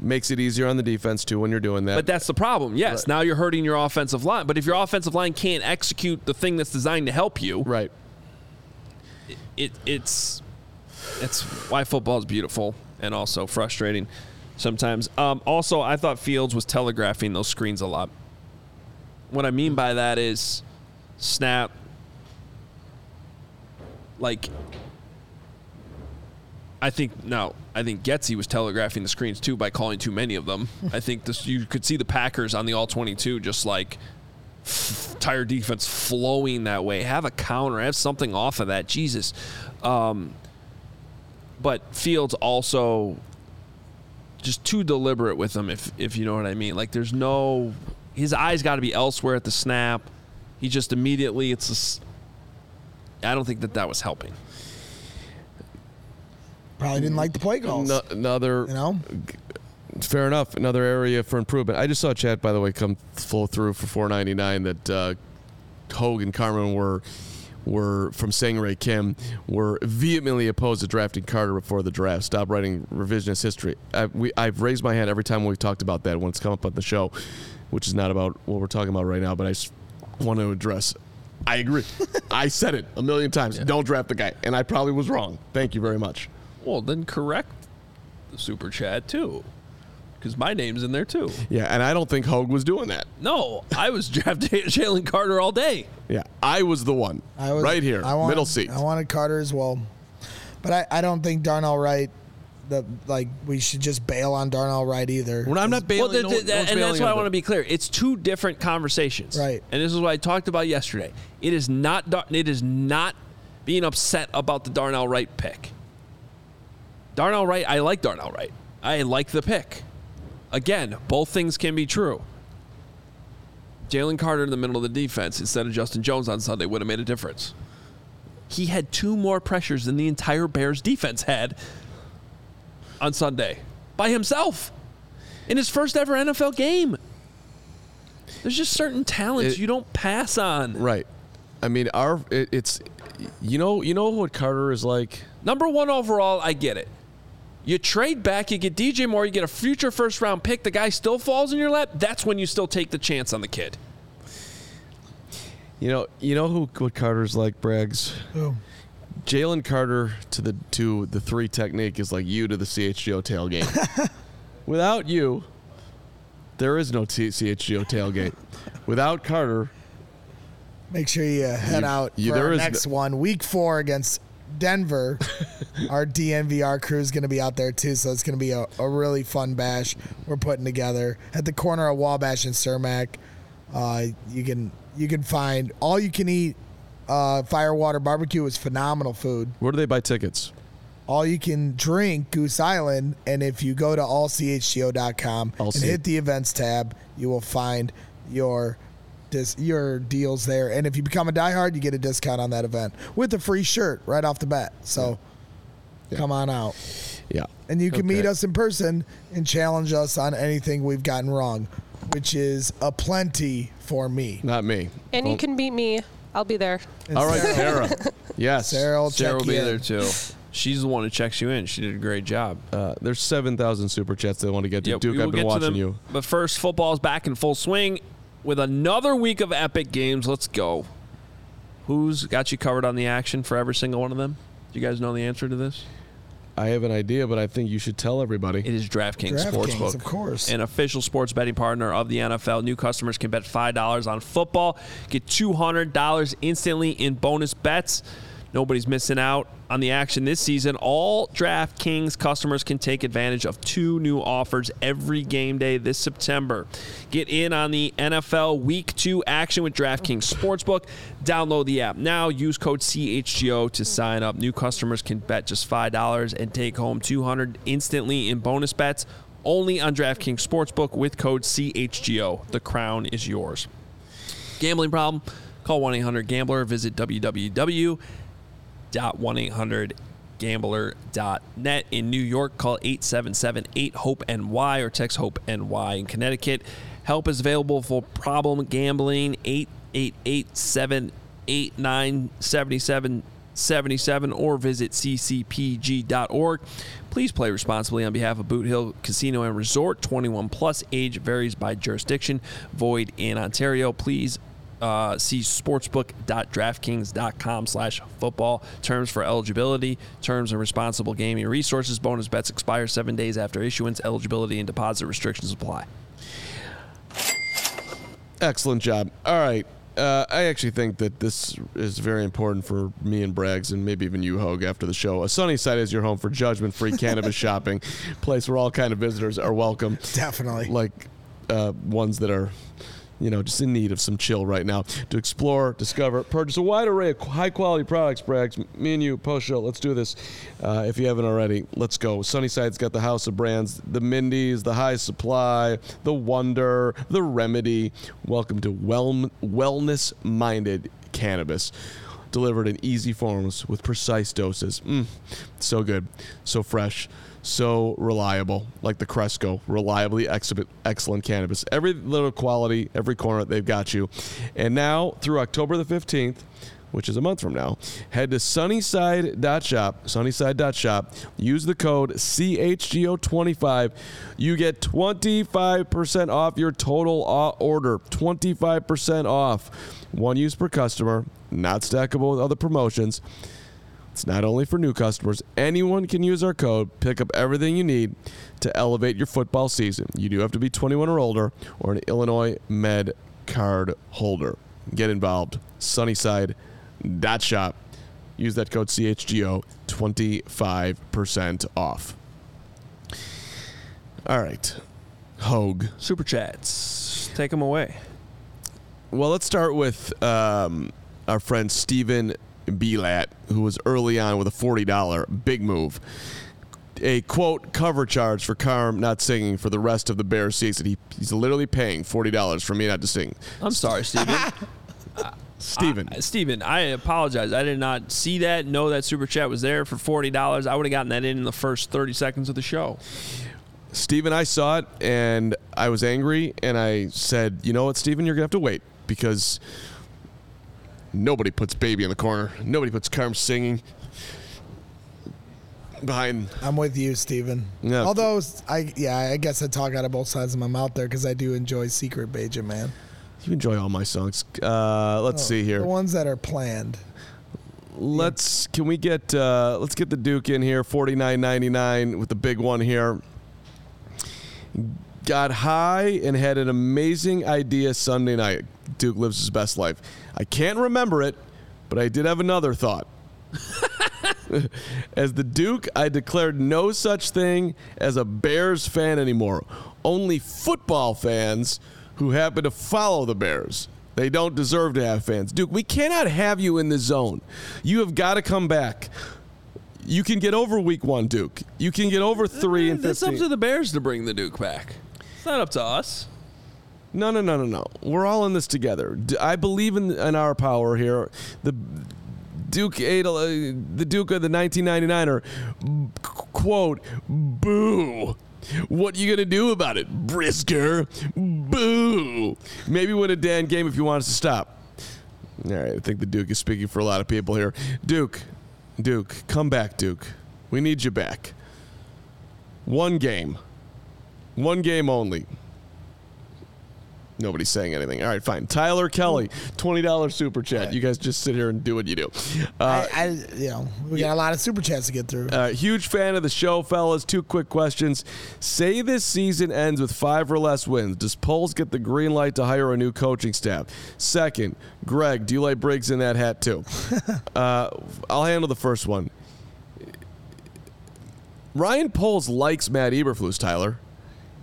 Makes it easier on the defense too when you're doing that. But that's the problem. Yes, Right. now you're hurting your offensive line. But if your offensive line can't execute the thing that's designed to help you, right. it, it's it's why football is beautiful and also frustrating sometimes. Um, also, I thought Fields was telegraphing those screens a lot. What I mean by that is snap, like. I think no. I think Getsy was telegraphing the screens too by calling too many of them. I think this you could see the Packers on the all twenty two just like tire defense flowing that way. Have a counter, have something off of that. Jesus. Um, but Fields also just too deliberate with them, if if you know what I mean. Like there's no, his eyes got to be elsewhere at the snap. He just immediately it's. Just, I don't think that that was helping. Probably didn't like the play calls. No, another You know, fair enough. Another area for improvement. I just saw a chat by the way come flow through for 4.99 that uh, Hoge and Carman were were from Sangray Kim were vehemently opposed to drafting Carter before the draft. Stop writing revisionist history. I, we, I've raised my hand every time we've talked about that when it's come up on the show, which is not about what we're talking about right now. But I just want to address I agree. I said it a million times. Don't draft the guy, and I probably was wrong. Thank you very much. Well, then correct the super chat too, because my name's in there too. Yeah, and I don't think Hoge was doing that. No, I was drafting Jalen Carter all day. Yeah, I was the one. I was right here, I wanted, middle seat. I wanted Carter as well, but I, I don't think Darnell Wright. The like we should just bail on Darnell Wright either. Well, I'm not bailing. Well, no- the- the- no one's and bailing that's why I want to be clear. It's two different conversations, Right. And this is what I talked about yesterday. It is not. Dar- It is not being upset about the Darnell Wright pick. Darnell Wright, I like Darnell Wright. I like the pick. Again, both things can be true. Jalen Carter in the middle of the defense instead of Justin Jones on Sunday would have made a difference. He had two more pressures than the entire Bears defense had on Sunday by himself in his first ever NFL game. There's just certain talents It- you don't pass on. Right. I mean, our it, it's you know you know what Carter is like. Number one overall, I get it. You trade back, you get DJ Moore, you get a future first round pick, the guy still falls in your lap. That's when you still take the chance on the kid. You know you know who what Carter's like, Braggs. Who? Jalen Carter to the to the three technique is like you to the CHGO tailgate. Without you, there is no T- CHGO tailgate. Without Carter, Make sure you uh, head You- out you- for there our is next no- one, week four against Denver. our DNVR crew is going to be out there too, so it's going to be a, a really fun bash we're putting together at the corner of Wabash and Cermak. Uh, you can you can find all you can eat. Uh, Firewater Barbecue is phenomenal food. where do they buy tickets? All you can drink Goose Island, and if you go to allchgo.com I'll and hit the events tab, you will find your dis- your deals there. And if you become a diehard, you get a discount on that event with a free shirt right off the bat. So come on out, Yeah. and you can meet us in person and challenge us on anything we've gotten wrong, which is a plenty for me. Not me. And you can beat me. I'll be there. All right, Sarah- Sarah. yes. Sarah will Sarah will be in. there too. She's the one who checks you in. She did a great job. Uh, there's 7,000 super chats they want to get to. Yep, Duke, I've been watching them. you. But first, football's back in full swing with another week of epic games. Let's go. Who's got you covered on the action for every single one of them? Do you guys know the answer to this? I have an idea, but I think you should tell everybody. It is DraftKings, DraftKings, Sportsbook. of course. An official sports betting partner of the NFL. New customers can bet $5 on football, get $200 instantly in bonus bets. Nobody's missing out on the action this season. All DraftKings customers can take advantage of two new offers every game day this September. Get in on the NFL Week 2 action with DraftKings Sportsbook. Download the app now. Use code CHGO to sign up. New customers can bet just $5 and take home 200 instantly in bonus bets only on DraftKings Sportsbook with code CHGO. The crown is yours. Gambling problem? Call 1 800 Gambler. Visit www.1800gambler.net. In New York, call 877 8 HOPE NY or text HOPE NY. In Connecticut, help is available for problem gambling 888 789 7777 or visit ccpg.org. Please play responsibly on behalf of Boot Hill Casino and Resort. 21 plus age varies by jurisdiction. Void in Ontario. Please uh, see sportsbook.draftkings.com slash football. Terms for eligibility, terms and responsible gaming resources. Bonus bets expire seven days after issuance. Eligibility and deposit restrictions apply. Excellent job. All right. Uh, I actually think that this is very important for me and Braggs and maybe even you, Hoge, after the show. A Sunnyside is your home for judgment-free cannabis shopping, place where all kind of visitors are welcome. Definitely. Like uh, ones that are, you know, just in need of some chill right now. To explore, discover, purchase a wide array of high-quality products, Braggs. Me and you, post-show, let's do this. Uh, if you haven't already, let's go. Sunnyside's got the house of brands, the Mindy's, the High Supply, the Wonder, the Remedy. Welcome to well- wellness-minded cannabis delivered in easy forms with precise doses. Mm, so good, so fresh, so reliable, like the Cresco, reliably ex- excellent cannabis. Every little quality, every corner, they've got you. And now through October the 15th, which is a month from now, head to sunnyside.shop, sunnyside.shop, use the code CHGO25. You get 25% off your total order. 25% off. One use per customer, not stackable with other promotions. It's not only for new customers. Anyone can use our code, pick up everything you need to elevate your football season. You do have to be 21 or older or an Illinois Med card holder. Get involved. Sunnyside.shop. Use that code CHGO, 25% off. All right. Hoge. Super chats. Take them away. Well, let's start with um, our friend Steven Belat, who was early on with a $40 big move. A quote cover charge for Carm not singing for the rest of the Bears season. He, he's literally paying $40 for me not to sing. I'm sorry, Steven. Steven. Uh, Steven, I apologize. I did not see that, know that super chat was there for $40. I would have gotten that in in the first 30 seconds of the show. Steven, I saw it and I was angry and I said, you know what, Steven, you're going to have to wait because nobody puts baby in the corner. Nobody puts Carm singing behind. I'm with you, Steven. Yeah. Although I yeah, I guess I talk out of both sides of my mouth there because I do enjoy Secret Agent Man. You enjoy all my songs. Uh, let's see here. The ones that are planned. Let's can we get uh, let's get the Duke in here, forty nine ninety nine with the big one here. Got high and had an amazing idea Sunday night. Duke lives his best life. I can't remember it, but I did have another thought. as the Duke, I declared no such thing as a Bears fan anymore. Only football fans who happen to follow the Bears. They don't deserve to have fans. Duke, we cannot have you in the zone. You have got to come back. You can get over week one, Duke. You can get over three and It's up to the Bears to bring the Duke back. It's not up to us. No, no, no, no, no. We're all in this together. I believe in, in our power here. The Duke ate a, uh, the Duke of the 1999er. quote, boo. What are you gonna do about it, Brisker? Boo. Maybe win a damn game if you want us to stop. All right, I think the Duke is speaking for a lot of people here. Duke, Duke, come back, Duke. We need you back. One game. One game only. Nobody's saying anything. All right, fine. Tyler Kelly, twenty dollars super chat. You guys just sit here and do what you do. Uh, I, I you know we got a lot of super chats to get through. uh, huge fan of the show, fellas. Two quick questions. Say this season ends with five or less wins. Does Poles get the green light to hire a new coaching staff? Second, Greg, do you like Briggs in that hat too? uh, I'll handle the first one. Ryan Poles likes Matt Eberflus, Tyler.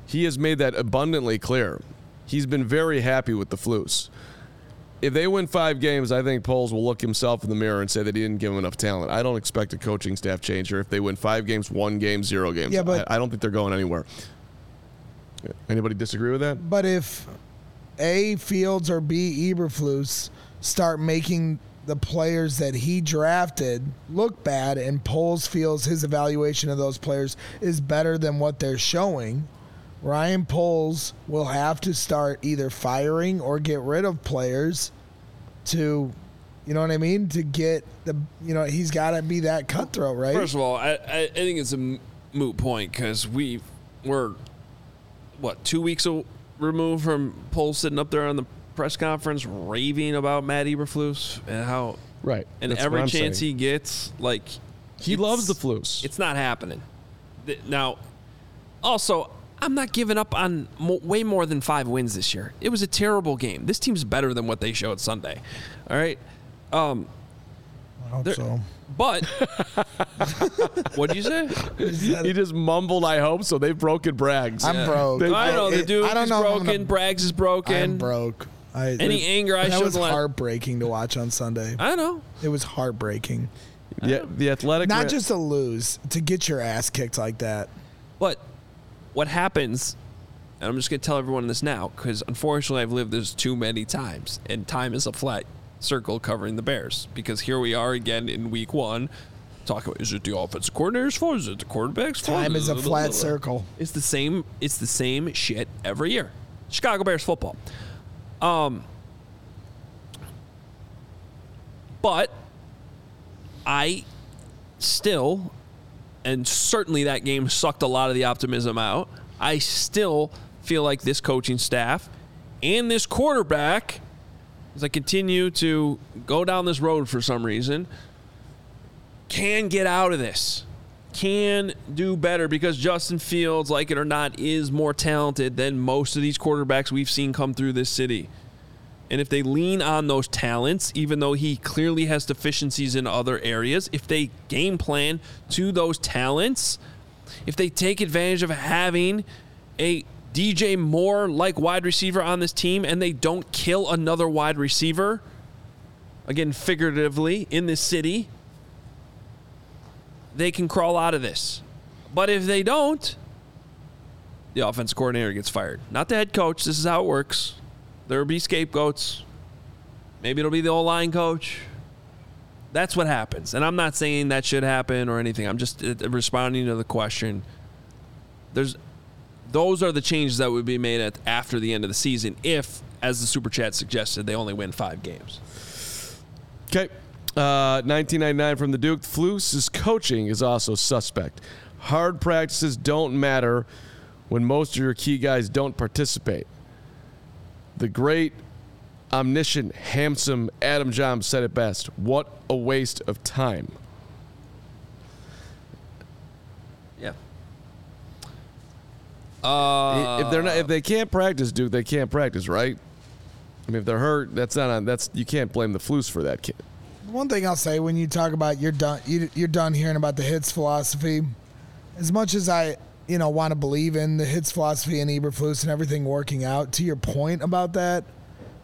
He has made that abundantly clear. He's been very happy with the Flus. If they win five games, I think Poles will look himself in the mirror and say that he didn't give him enough talent. I don't expect a coaching staff change here if they win five games, one game, zero games. Yeah, but- I, I don't think they're going anywhere. Anybody disagree with that? But if A Fields or B Eberflus start making the players that he drafted look bad, and Poles feels his evaluation of those players is better than what they're showing, Ryan Poles will have to start either firing or get rid of players to, you know what I mean, to get the, you know, he's got to be that cutthroat, right? First of all, I, I, I think it's a moot point because we were, what, two weeks removed from Pohl sitting up there on the press conference raving about Matt Eberflus and how, Right. and That's every chance saying. he gets, like, He loves the Flus. It's not happening. Now, also, I'm not giving up on mo- way more than five wins this year. It was a terrible game. This team's better than what they showed Sunday. All right. Um, I hope so. but what did you say? He just mumbled, I hope so. They've broken Braggs. I'm broke. They- I know the It- dude I don't know if I'm broken. gonna- Braggs is broken. I'm broke. I, Any anger I that showed was the heartbreaking to watch on Sunday. I know. It was heartbreaking. the, the athletic. Not Ra- just to lose, to get your ass kicked like that. But what happens, and I'm just going to tell everyone this now, because unfortunately I've lived this too many times, and time is a flat circle covering the Bears. Because here we are again in week one, talking about is it the offensive coordinator's fault? Is it the quarterback's fault? Time is a flat circle. It's the same. It's the same shit every year. Chicago Bears football. Um. But I still, and certainly that game sucked a lot of the optimism out. I still feel like this coaching staff and this quarterback, as I continue to go down this road for some reason, can get out of this. Can do better because Justin Fields, like it or not, is more talented than most of these quarterbacks we've seen come through this city. And if they lean on those talents, even though he clearly has deficiencies in other areas, if they game plan to those talents, if they take advantage of having a DJ Moore like wide receiver on this team and they don't kill another wide receiver, again, figuratively, in this city, they can crawl out of this. But if they don't, the offense coordinator gets fired. Not the head coach. This is how it works. There will be scapegoats. Maybe it'll be the old line coach. That's what happens. And I'm not saying that should happen or anything. I'm just uh, responding to the question. There's those are the changes that would be made at after the end of the season if as the super chat suggested they only win 5 games. Okay. Uh, 1999 from the Duke. Fluce's coaching is also suspect. Hard practices don't matter when most of your key guys don't participate. The great, omniscient, handsome Adam John said it best. What a waste of time. Yeah. Uh, if they're not, if they can't practice, Duke, they can't practice, right? I mean, if they're hurt, that's not on. That's you can't blame the flus for that kid. One thing I'll say when you talk about you're done you, you're done hearing about the hits philosophy. As much as I you know want to believe in the hits philosophy and Eberflus and everything working out, to your point about that,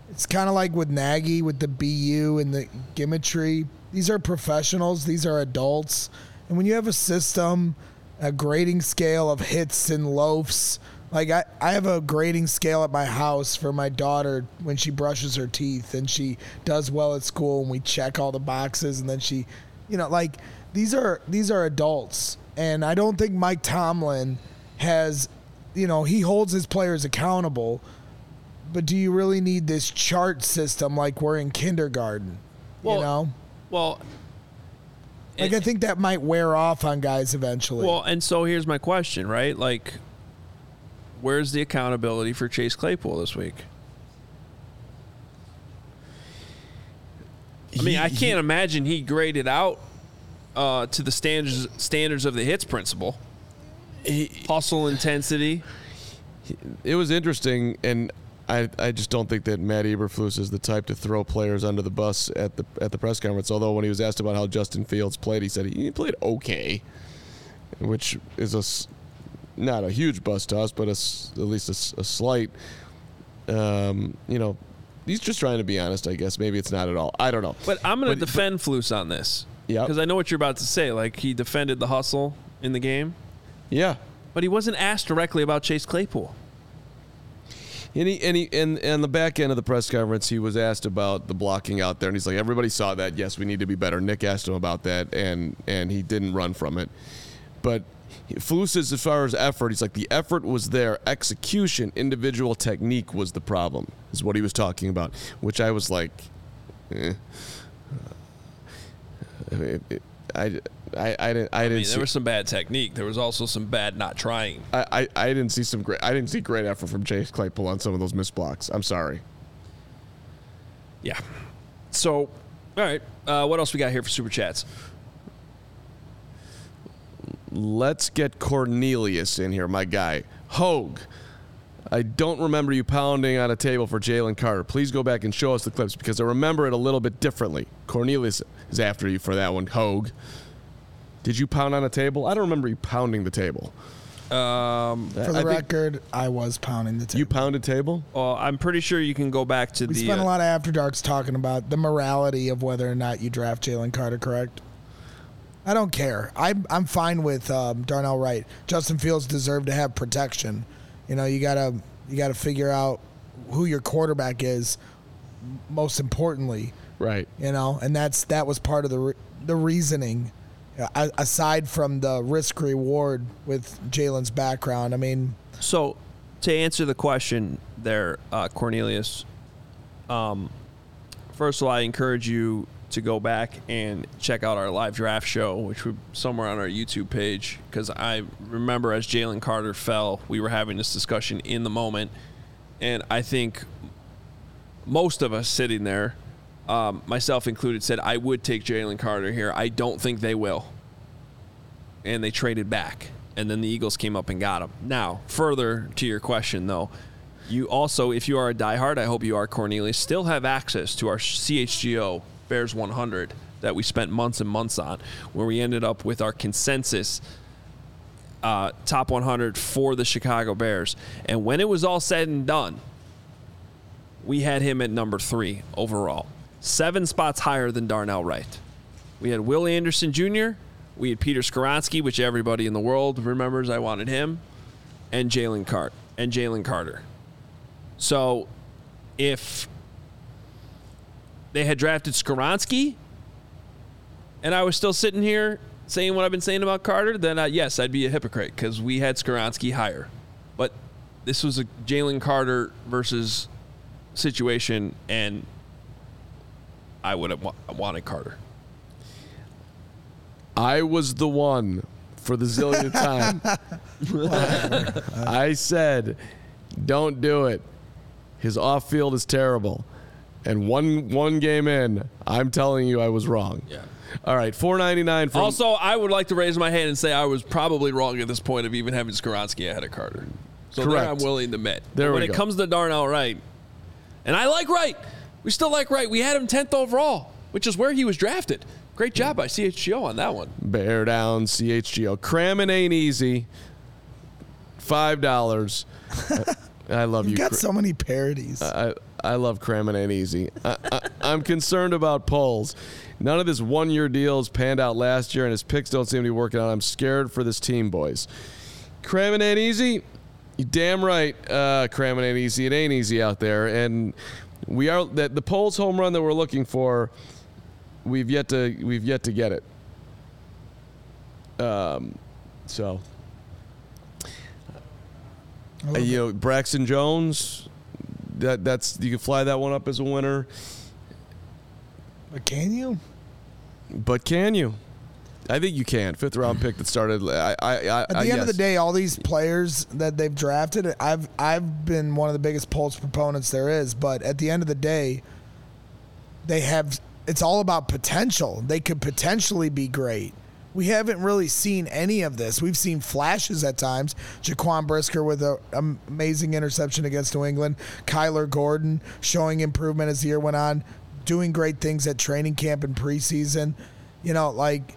it's kind of like with Nagy with the BU and the gimmetry. These are professionals. These are adults, and when you have a system, a grading scale of hits and loafs. Like I, I have a grading scale at my house for my daughter when she brushes her teeth and she does well at school and we check all the boxes and then she you know, like these are these are adults. And I don't think Mike Tomlin has you know, he holds his players accountable. But do you really need this chart system like we're in kindergarten? Well, you know? Well, Like I think that might wear off on guys eventually. Well, and so here's my question, right? Like, where's the accountability for Chase Claypool this week? I mean, I can't imagine he graded out uh, to the standards standards of the hits principle. Hustle intensity. It was interesting, and I, I just don't think that Matt Eberflus is the type to throw players under the bus at the at the press conference. Although when he was asked about how Justin Fields played, he said he played okay, which is a not a huge bust to us, but a at least a slight. Um, you know, he's just trying to be honest. I guess maybe it's not at all. I don't know. But I'm going to But- defend Flus on this. Yep. Because I know what you're about to say. Like, he defended the hustle in the game, Yeah, but he wasn't asked directly about Chase Claypool. And he and he and, and the back end of the press conference, he was asked about the blocking out there, and he's like, "Everybody saw that. Yes, we need to be better." Nick asked him about that, and and he didn't run from it. But Flus says, as far as effort, he's like, the effort was there. Execution, individual technique was the problem. Is what he was talking about. Which I was like, eh. It- it- I, I, I didn't. I, I didn't mean, see. there was some bad technique. There was also some bad not trying. I, I, I didn't see some great. I didn't see great effort from Chase Claypool on some of those missed blocks. I'm sorry. Yeah. So, all right. Uh, what else we got here for super chats? Let's get Cornelius in here, my guy. Hoge. I don't remember you pounding on a table for Jalen Carter. Please go back and show us the clips because I remember it a little bit differently. Cornelius is after you for that one, Hoge. Did you pound on a table? I don't remember you pounding the table. Um, For the I record, I was pounding the table. You pounded table? well, I'm pretty sure you can go back to we the. We spent a uh, lot of after darks talking about the morality of whether or not you draft Jalen Carter. Correct? I don't care. I'm I'm fine with um, Darnell Wright. Justin Fields deserved to have protection. You know, you gotta you gotta figure out who your quarterback is. Most importantly, Right. you know, and that's that was part of the re- the reasoning. Uh, aside from the risk reward with Jalen's background, I mean, So, to answer the question there, uh, Cornelius, um, first of all, I encourage you to go back and check out our live draft show, which was somewhere on our YouTube page. Because I remember as Jalen Carter fell, we were having this discussion in the moment, and I think most of us sitting there, um, myself included, said I would take Jalen Carter here. I don't think they will. And they traded back. And then the Eagles came up and got him. Now, further to your question, though, you also, if you are a diehard, I hope you are, Cornelius, still have access to our CHGO Bears 100 that we spent months and months on, where we ended up with our consensus uh, top 100 for the Chicago Bears. And when it was all said and done, we had him at number three overall, seven spots higher than Darnell Wright. We had Will Anderson Jr., we had Peter Skoronski, which everybody in the world remembers I wanted him, and Jalen Cart and Jalen Carter. So if they had drafted Skoronski and I was still sitting here saying what I've been saying about Carter, then uh, yes, I'd be a hypocrite because we had Skoronski higher. But this was a Jalen Carter versus situation, and I would have wa- wanted Carter. I was the one for the zillionth time. I said, don't do it. His off field is terrible. And one one game in, I'm telling you I was wrong. Yeah. All right, 499 from Also, I would like to raise my hand and say I was probably wrong at this point of even having Skoronski ahead of Carter. So there Correct. I'm willing to admit. There But when we it go. comes to Darnell Wright, and I like Wright. We still like Wright. We had him 10th overall, which is where he was drafted. Great job by CHGO on that one. Bear Down CHGO. Cramming ain't easy. Five dollars. I love you. You've got Cra- so many parodies. I, I love cramming ain't easy. I, I, I'm concerned about Poles. None of this one year deals panned out last year, and his picks don't seem to be working out. I'm scared for this team, boys. Cramming ain't easy. You damn right. Uh, cramming ain't easy. It ain't easy out there, and we are that the Poles home run that we're looking for. We've yet to we've yet to get it. Um, so you know Braxton Jones. That that's you can fly that one up as a winner. but can you? But can you? I think you can. Fifth round pick that started. I, I, I, At the I, end of the day, all these players that they've drafted, I've I've been one of the biggest Poles proponents there is. But at the end of the day, they have. It's all about potential. They could potentially be great. We haven't really seen any of this. We've seen flashes at times. Jaquan Brisker with an amazing interception against New England. Kyler Gordon showing improvement as the year went on, doing great things at training camp and preseason. You know, like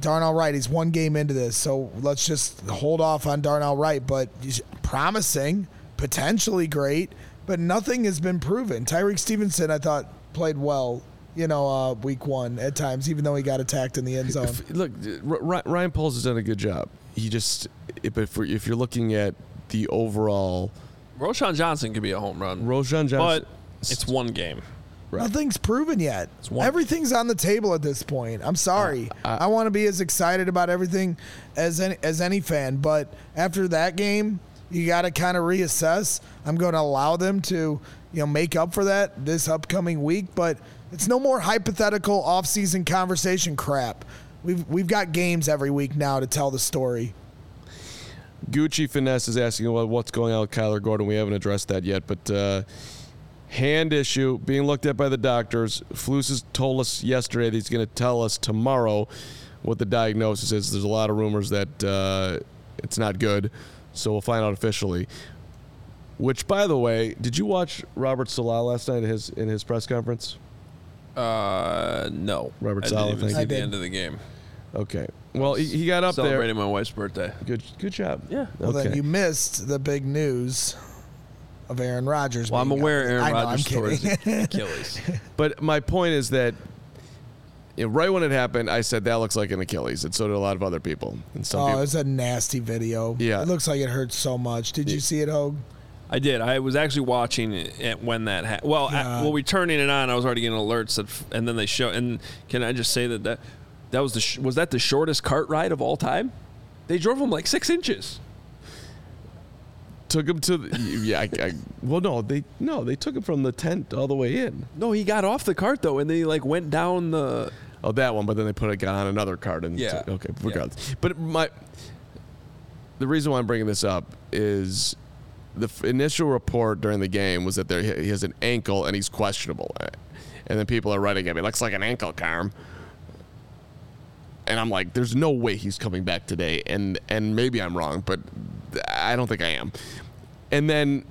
Darnell Wright, he's one game into this, so let's just hold off on Darnell Wright. But he's promising, potentially great, but nothing has been proven. Tyrique Stevenson, I thought, played well, you know, uh, week one at times, even though he got attacked in the end zone. If- look, R- R- Ryan Poles has done a good job. He just, if, if, if you're looking at the overall, Roschon Johnson could be a home run, Roschon Johnson, but it's one game. Right. Nothing's proven yet. Everything's on the table at this point. I'm sorry. I want to be as excited about everything as any, as any fan, but after that game, you got to kind of reassess. I'm going to allow them to, you know, make up for that this upcoming week, but it's no more hypothetical off-season conversation crap. We've we've got games every week now to tell the story. Gucci Finesse is asking well, what's going on with Kyler Gordon. We haven't addressed that yet, but uh, hand issue being looked at by the doctors. Flus has told us yesterday that he's going to tell us tomorrow what the diagnosis is. There's a lot of rumors that uh, it's not good, so we'll find out officially. Which, by the way, did you watch Robert Saleh last night in his in his press conference? Uh, no. Robert I Saleh, didn't even thank see you. the did. end of the game. Okay. Well, he, he got up there. Celebrating my wife's birthday. Good, good job. Yeah. Well, okay. then you missed the big news of Aaron Rodgers. Well, I'm aware out. Aaron I know, Rodgers tore his. Achilles. But my point is that you know, right when it happened, I said that looks like an Achilles, and so did a lot of other people. And some Oh, people, it's a nasty video. Yeah. It looks like it hurts so much. Did you see it, Hoge? I did. I was actually watching it when that happened. Well, at, well, we turning it on. I was already getting alerts, that, f- and then they show. And can I just say that that that was the sh- was that the shortest cart ride of all time? They drove him like six inches. took him to the, yeah. I, I, well, no, they no, they took him from the tent all the way in. No, he got off the cart though, and then he like went down the. Oh, that one, but then they put it got on another card and Yeah. okay, regardless. But my the reason why I'm bringing this up is the f- initial report during the game was that there he has an ankle and he's questionable, eh, and then people are writing at me looks like an ankle carm. And I'm like, there's no way he's coming back today, and and maybe I'm wrong, but I don't think I am. And then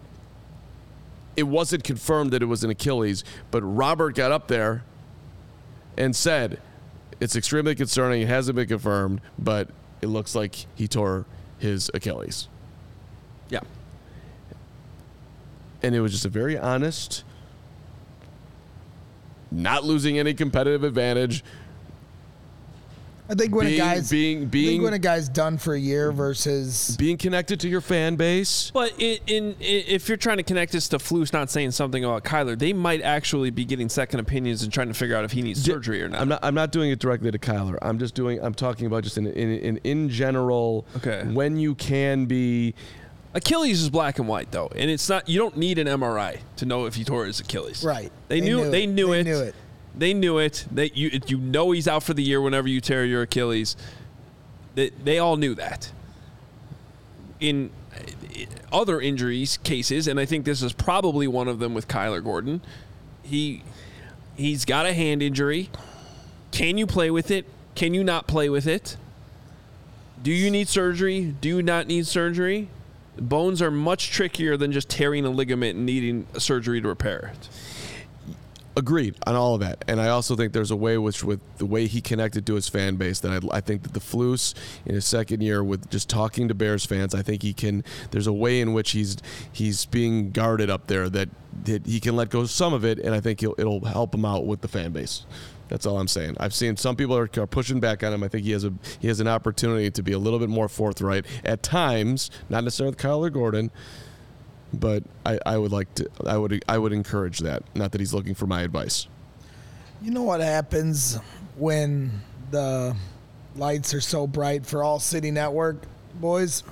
it wasn't confirmed that it was an Achilles, but Robert got up there and said it's extremely concerning. It hasn't been confirmed, but it looks like he tore his Achilles. Yeah. And it was just a very honest, not losing any competitive advantage. I think when being, a guy's being being when a guy's done for a year versus being connected to your fan base. But in, in, i if you're trying to connect this to Flus not saying something about Kyler, they might actually be getting second opinions and trying to figure out if he needs surgery or not. I'm not. I'm not doing it directly to Kyler. I'm just doing. I'm talking about just in in in, in general. Okay. When you can be. Achilles is black and white though, and it's not. You don't need an MRI to know if he tore his Achilles. Right. They, They knew. knew they it. knew They it. knew it. They knew it. They you you know he's out for the year whenever you tear your Achilles. They, they all knew that. In uh, other injuries cases, and I think this is probably one of them with Kyler Gordon. He he's got a hand injury. Can you play with it? Can you not play with it? Do you need surgery? Do you not need surgery? Bones are much trickier than just tearing a ligament and needing surgery to repair it. Agreed on all of that, and I also think there's a way which, with the way he connected to his fan base, that I, I think that the Flus in his second year with just talking to Bears fans, I think he can. There's a way in which he's he's being guarded up there that, that he can let go some of it, and I think it'll help him out with the fan base. That's all I'm saying. I've seen some people are, are pushing back on him. I think he has a he has an opportunity to be a little bit more forthright at times, not necessarily with Kyler Gordon, but I, I would like to I would I would encourage that. Not that he's looking for my advice. You know what happens when the lights are so bright for all city network, boys?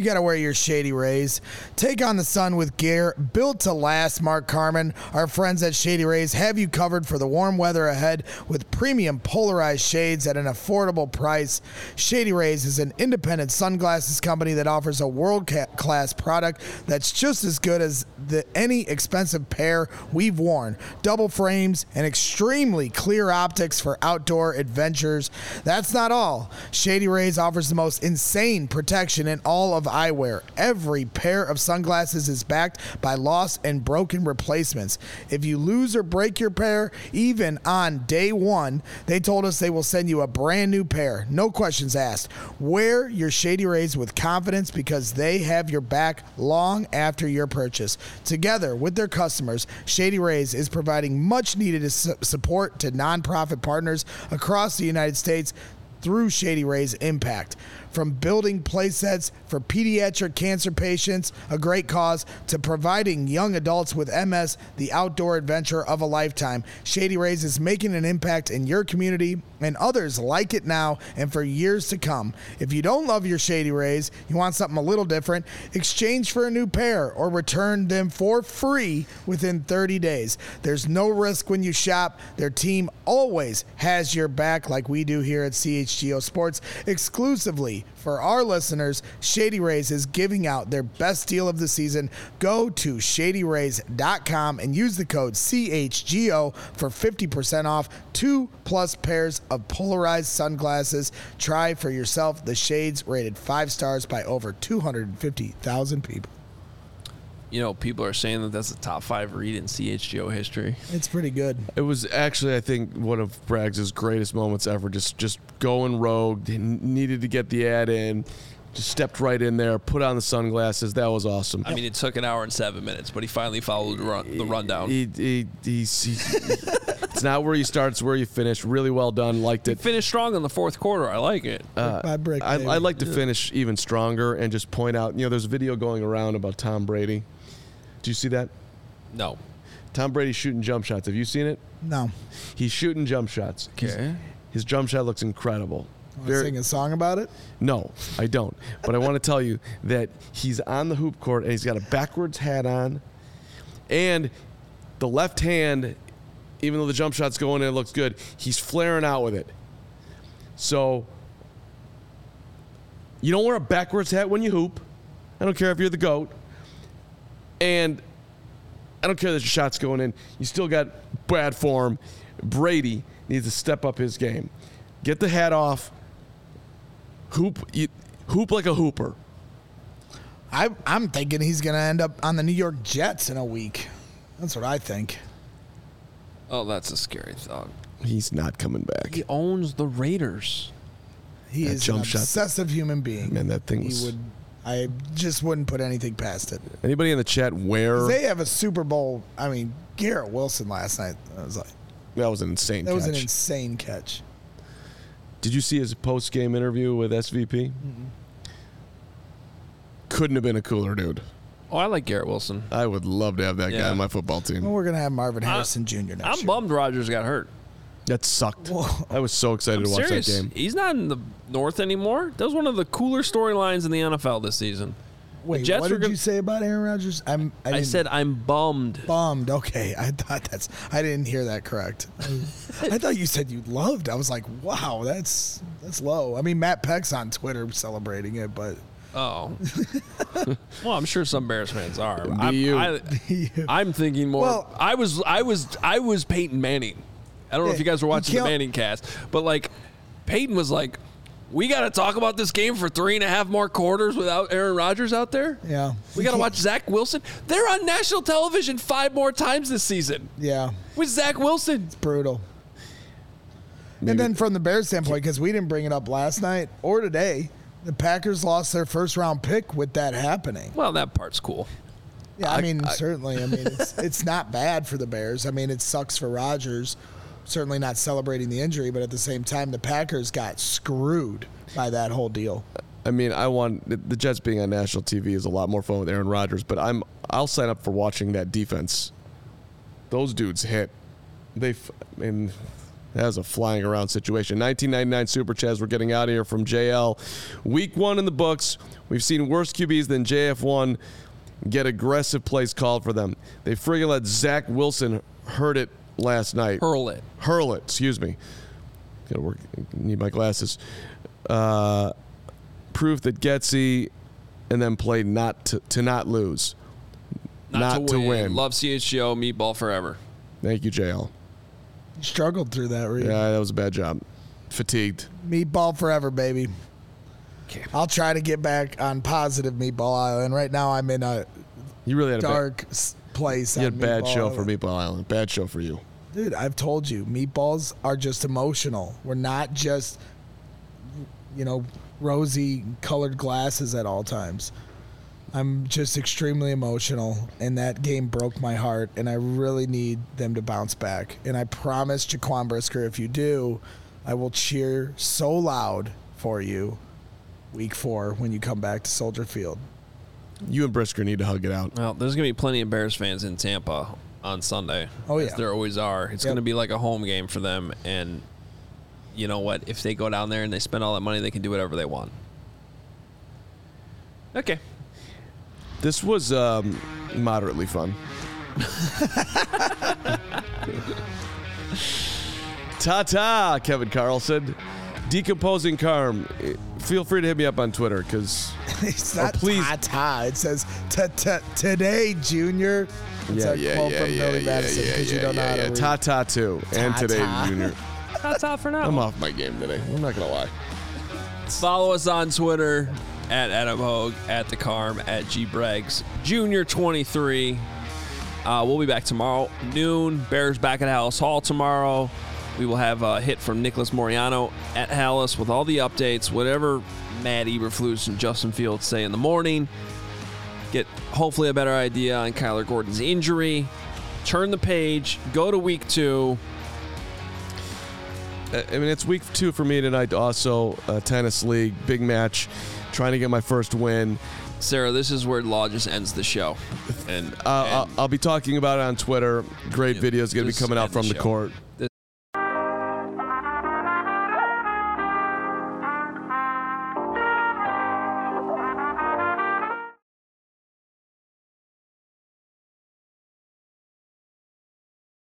You got to wear your shady rays. Take on the sun with gear built to last, Mark Carman. Our friends at Shady Rays have you covered for the warm weather ahead with premium polarized shades at an affordable price. Shady Rays is an independent sunglasses company that offers a world class product that's just as good as the any expensive pair we've worn. Double frames and extremely clear optics for outdoor adventures. That's not all. Shady Rays offers the most insane protection in all of eyewear. Every pair of sunglasses is backed by lost and broken replacements. If you lose or break your pair, even on day one, they told us they will send you a brand new pair. No questions asked. Wear your Shady Rays with confidence because they have your back long after your purchase. Together with their customers, Shady Rays is providing much needed support to nonprofit partners across the United States through Shady Rays Impact. From building playsets for pediatric cancer patients, a great cause, to providing young adults with MS the outdoor adventure of a lifetime, Shady Rays is making an impact in your community and others like it now and for years to come. If you don't love your Shady Rays, you want something a little different, exchange for a new pair or return them for free within 30 days. There's no risk when you shop. Their team always has your back, like we do here at CHGO Sports, exclusively for our listeners. Shady Rays is giving out their best deal of the season. Go to shadyrays.com and use the code CHGO for 50% off two plus pairs of polarized sunglasses. Try for yourself the shades rated five stars by over 250,000 people. You know, people are saying that that's the top five read in CHGO history. It's pretty good. It was actually, I think, one of Braggs' greatest moments ever. Just just going rogue. Needed to get the ad in. Just stepped right in there, put on the sunglasses. That was awesome. I mean, it took an hour and seven minutes, but he finally followed the, run, the rundown. He, he, he's, he, it's not where you start, it's where you finish. Really well done. Liked it. Finished strong in the fourth quarter. I like it. by uh, brick, I, baby. I'd like to finish even stronger and just point out, you know, there's a video going around about Tom Brady. Do you see that? no. Tom Brady shooting jump shots. Have you seen it? No. He's shooting jump shots. He's- Okay. his jump shot looks incredible. Want to sing a song about it? No, I don't. But I want to tell you that he's on the hoop court and he's got a backwards hat on, and the left hand, even though the jump shot's going in, it looks good. He's flaring out with it. So you don't wear a backwards hat when you hoop. I don't care if you're the goat, and I don't care that your shot's going in. You still got bad form. Brady needs to step up his game. Get the hat off. Hoop, you, hoop like a hooper. I, I'm thinking he's going to end up on the New York Jets in a week. That's what I think. Oh, that's a scary thought. He's not coming back. He owns the Raiders. He That is jump an shot- obsessive human being. Man, that thing he was- would. I just wouldn't put anything past it. Anybody in the chat where They have a Super Bowl. I mean, Garrett Wilson last night. I was like, that was an insane catch. that catch. was an insane catch. Did you see his post game interview with SVP? Couldn't have been a cooler dude. Oh, I like Garrett Wilson. I would love to have that guy Yeah. on my football team. Well, we're gonna have Marvin Harrison Jr. next I'm year. bummed Rodgers got hurt. That sucked. Whoa. I was so excited I'm to watch serious. that game. He's not in the North anymore. That was one of the cooler storylines in the NFL this season. Wait, what were did gonna- you say about Aaron Rodgers? I'm. I, I said I'm bummed. bummed. Okay, I thought that's. I didn't hear that correct. I thought you said you loved. I was like, wow, that's that's low. I mean, Matt Peck's on Twitter celebrating it, but Oh. well, I'm sure some Bears fans are. I'm. I, I'm thinking more. Well- I was, I was, I was Peyton Manning. I don't know if you guys were watching the Manning cast, but like, Peyton was like, "We got to talk about this game for three and a half more quarters without Aaron Rodgers out there. yeah, We got to watch Zach Wilson. They're on national television five more times this season Yeah, with Zach Wilson. It's brutal. And then from the Bears standpoint, because we didn't bring it up last night or today, the Packers lost their first round pick with that happening. Well, that part's cool. Yeah, I, mean, certainly. I mean, it's, it's not bad for the Bears. I mean, it sucks for Rodgers. Certainly not celebrating the injury, but at the same time, the Packers got screwed by that whole deal. I mean, I want the- Jets being on national TV is a lot more fun with Aaron Rodgers, but I'm I'll sign up for watching that defense. Those dudes hit. They, I mean, that was a flying around situation. 1999 Super Chaz. We're getting out of here from JL. Week one in the books. We've seen worse QBs than JF1 get aggressive plays called for them. They friggin' let Zach Wilson hurt it last night. Hurl it. Hurl it, excuse me. Gotta work. Need my glasses. Uh, proof that Getsy and then played not to, to not lose. Not, Not to, to win. win. Love CHGO, meatball forever. Thank you, JL. Struggled through that, Reed. Yeah, that was a bad job. Fatigued. Meatball forever, baby. Okay. I'll try to get back on positive Meatball Island. Right now, I'm in a You really had a dark place. bad, you had a bad Meatball show for Meatball Island. Bad show for you. Dude, I've told you, meatballs are just emotional. We're not just, you know, rosy colored glasses at all times. I'm just extremely emotional, and that game broke my heart, and I really need them to bounce back. And I promise, Jaquan Brisker, if you do, I will cheer so loud for you week four when you come back to Soldier Field. You and Brisker need to hug it out. Well, there's gonna be plenty of Bears fans in Tampa on Sunday. Oh, as yeah. there always are. It's Yep. gonna be like a home game for them, and you know what? If they go down there and they spend all that money, they can do whatever they want. Okay. This was um, moderately fun. Ta ta, Kevin Carlson. Decomposing Carm. Feel free to hit me up on Twitter because It's Oh, not please. ta ta. It says ta ta today, Junior. It's yeah, a yeah, quote yeah, from yeah, Billy yeah, Madison yeah, 'cause you yeah, don't know how yeah, to yeah. read. Ta ta too, and today Ta-ta. Junior. That's all for now. I'm off my game today. I'm not gonna lie. Follow us on Twitter at Adam Hoge, at the Carm, at G Braggs, Junior 23. Uh, we'll be back tomorrow noon. Bears back at Halas Hall tomorrow. We will have a hit from Nicholas Moreano at Halas with all the updates, whatever Matt Eberflus and Justin Fields say in the morning. Hopefully a better idea on Kyler Gordon's injury. Turn the page. Go to week two. I mean, it's week two for me tonight. Also, uh, tennis league, big match, trying to get my first win. Sarah, this is where Law just ends the show. And, Uh, I'll, and I'll be talking about it on Twitter. Great Yeah, videos going to be coming out from the the court.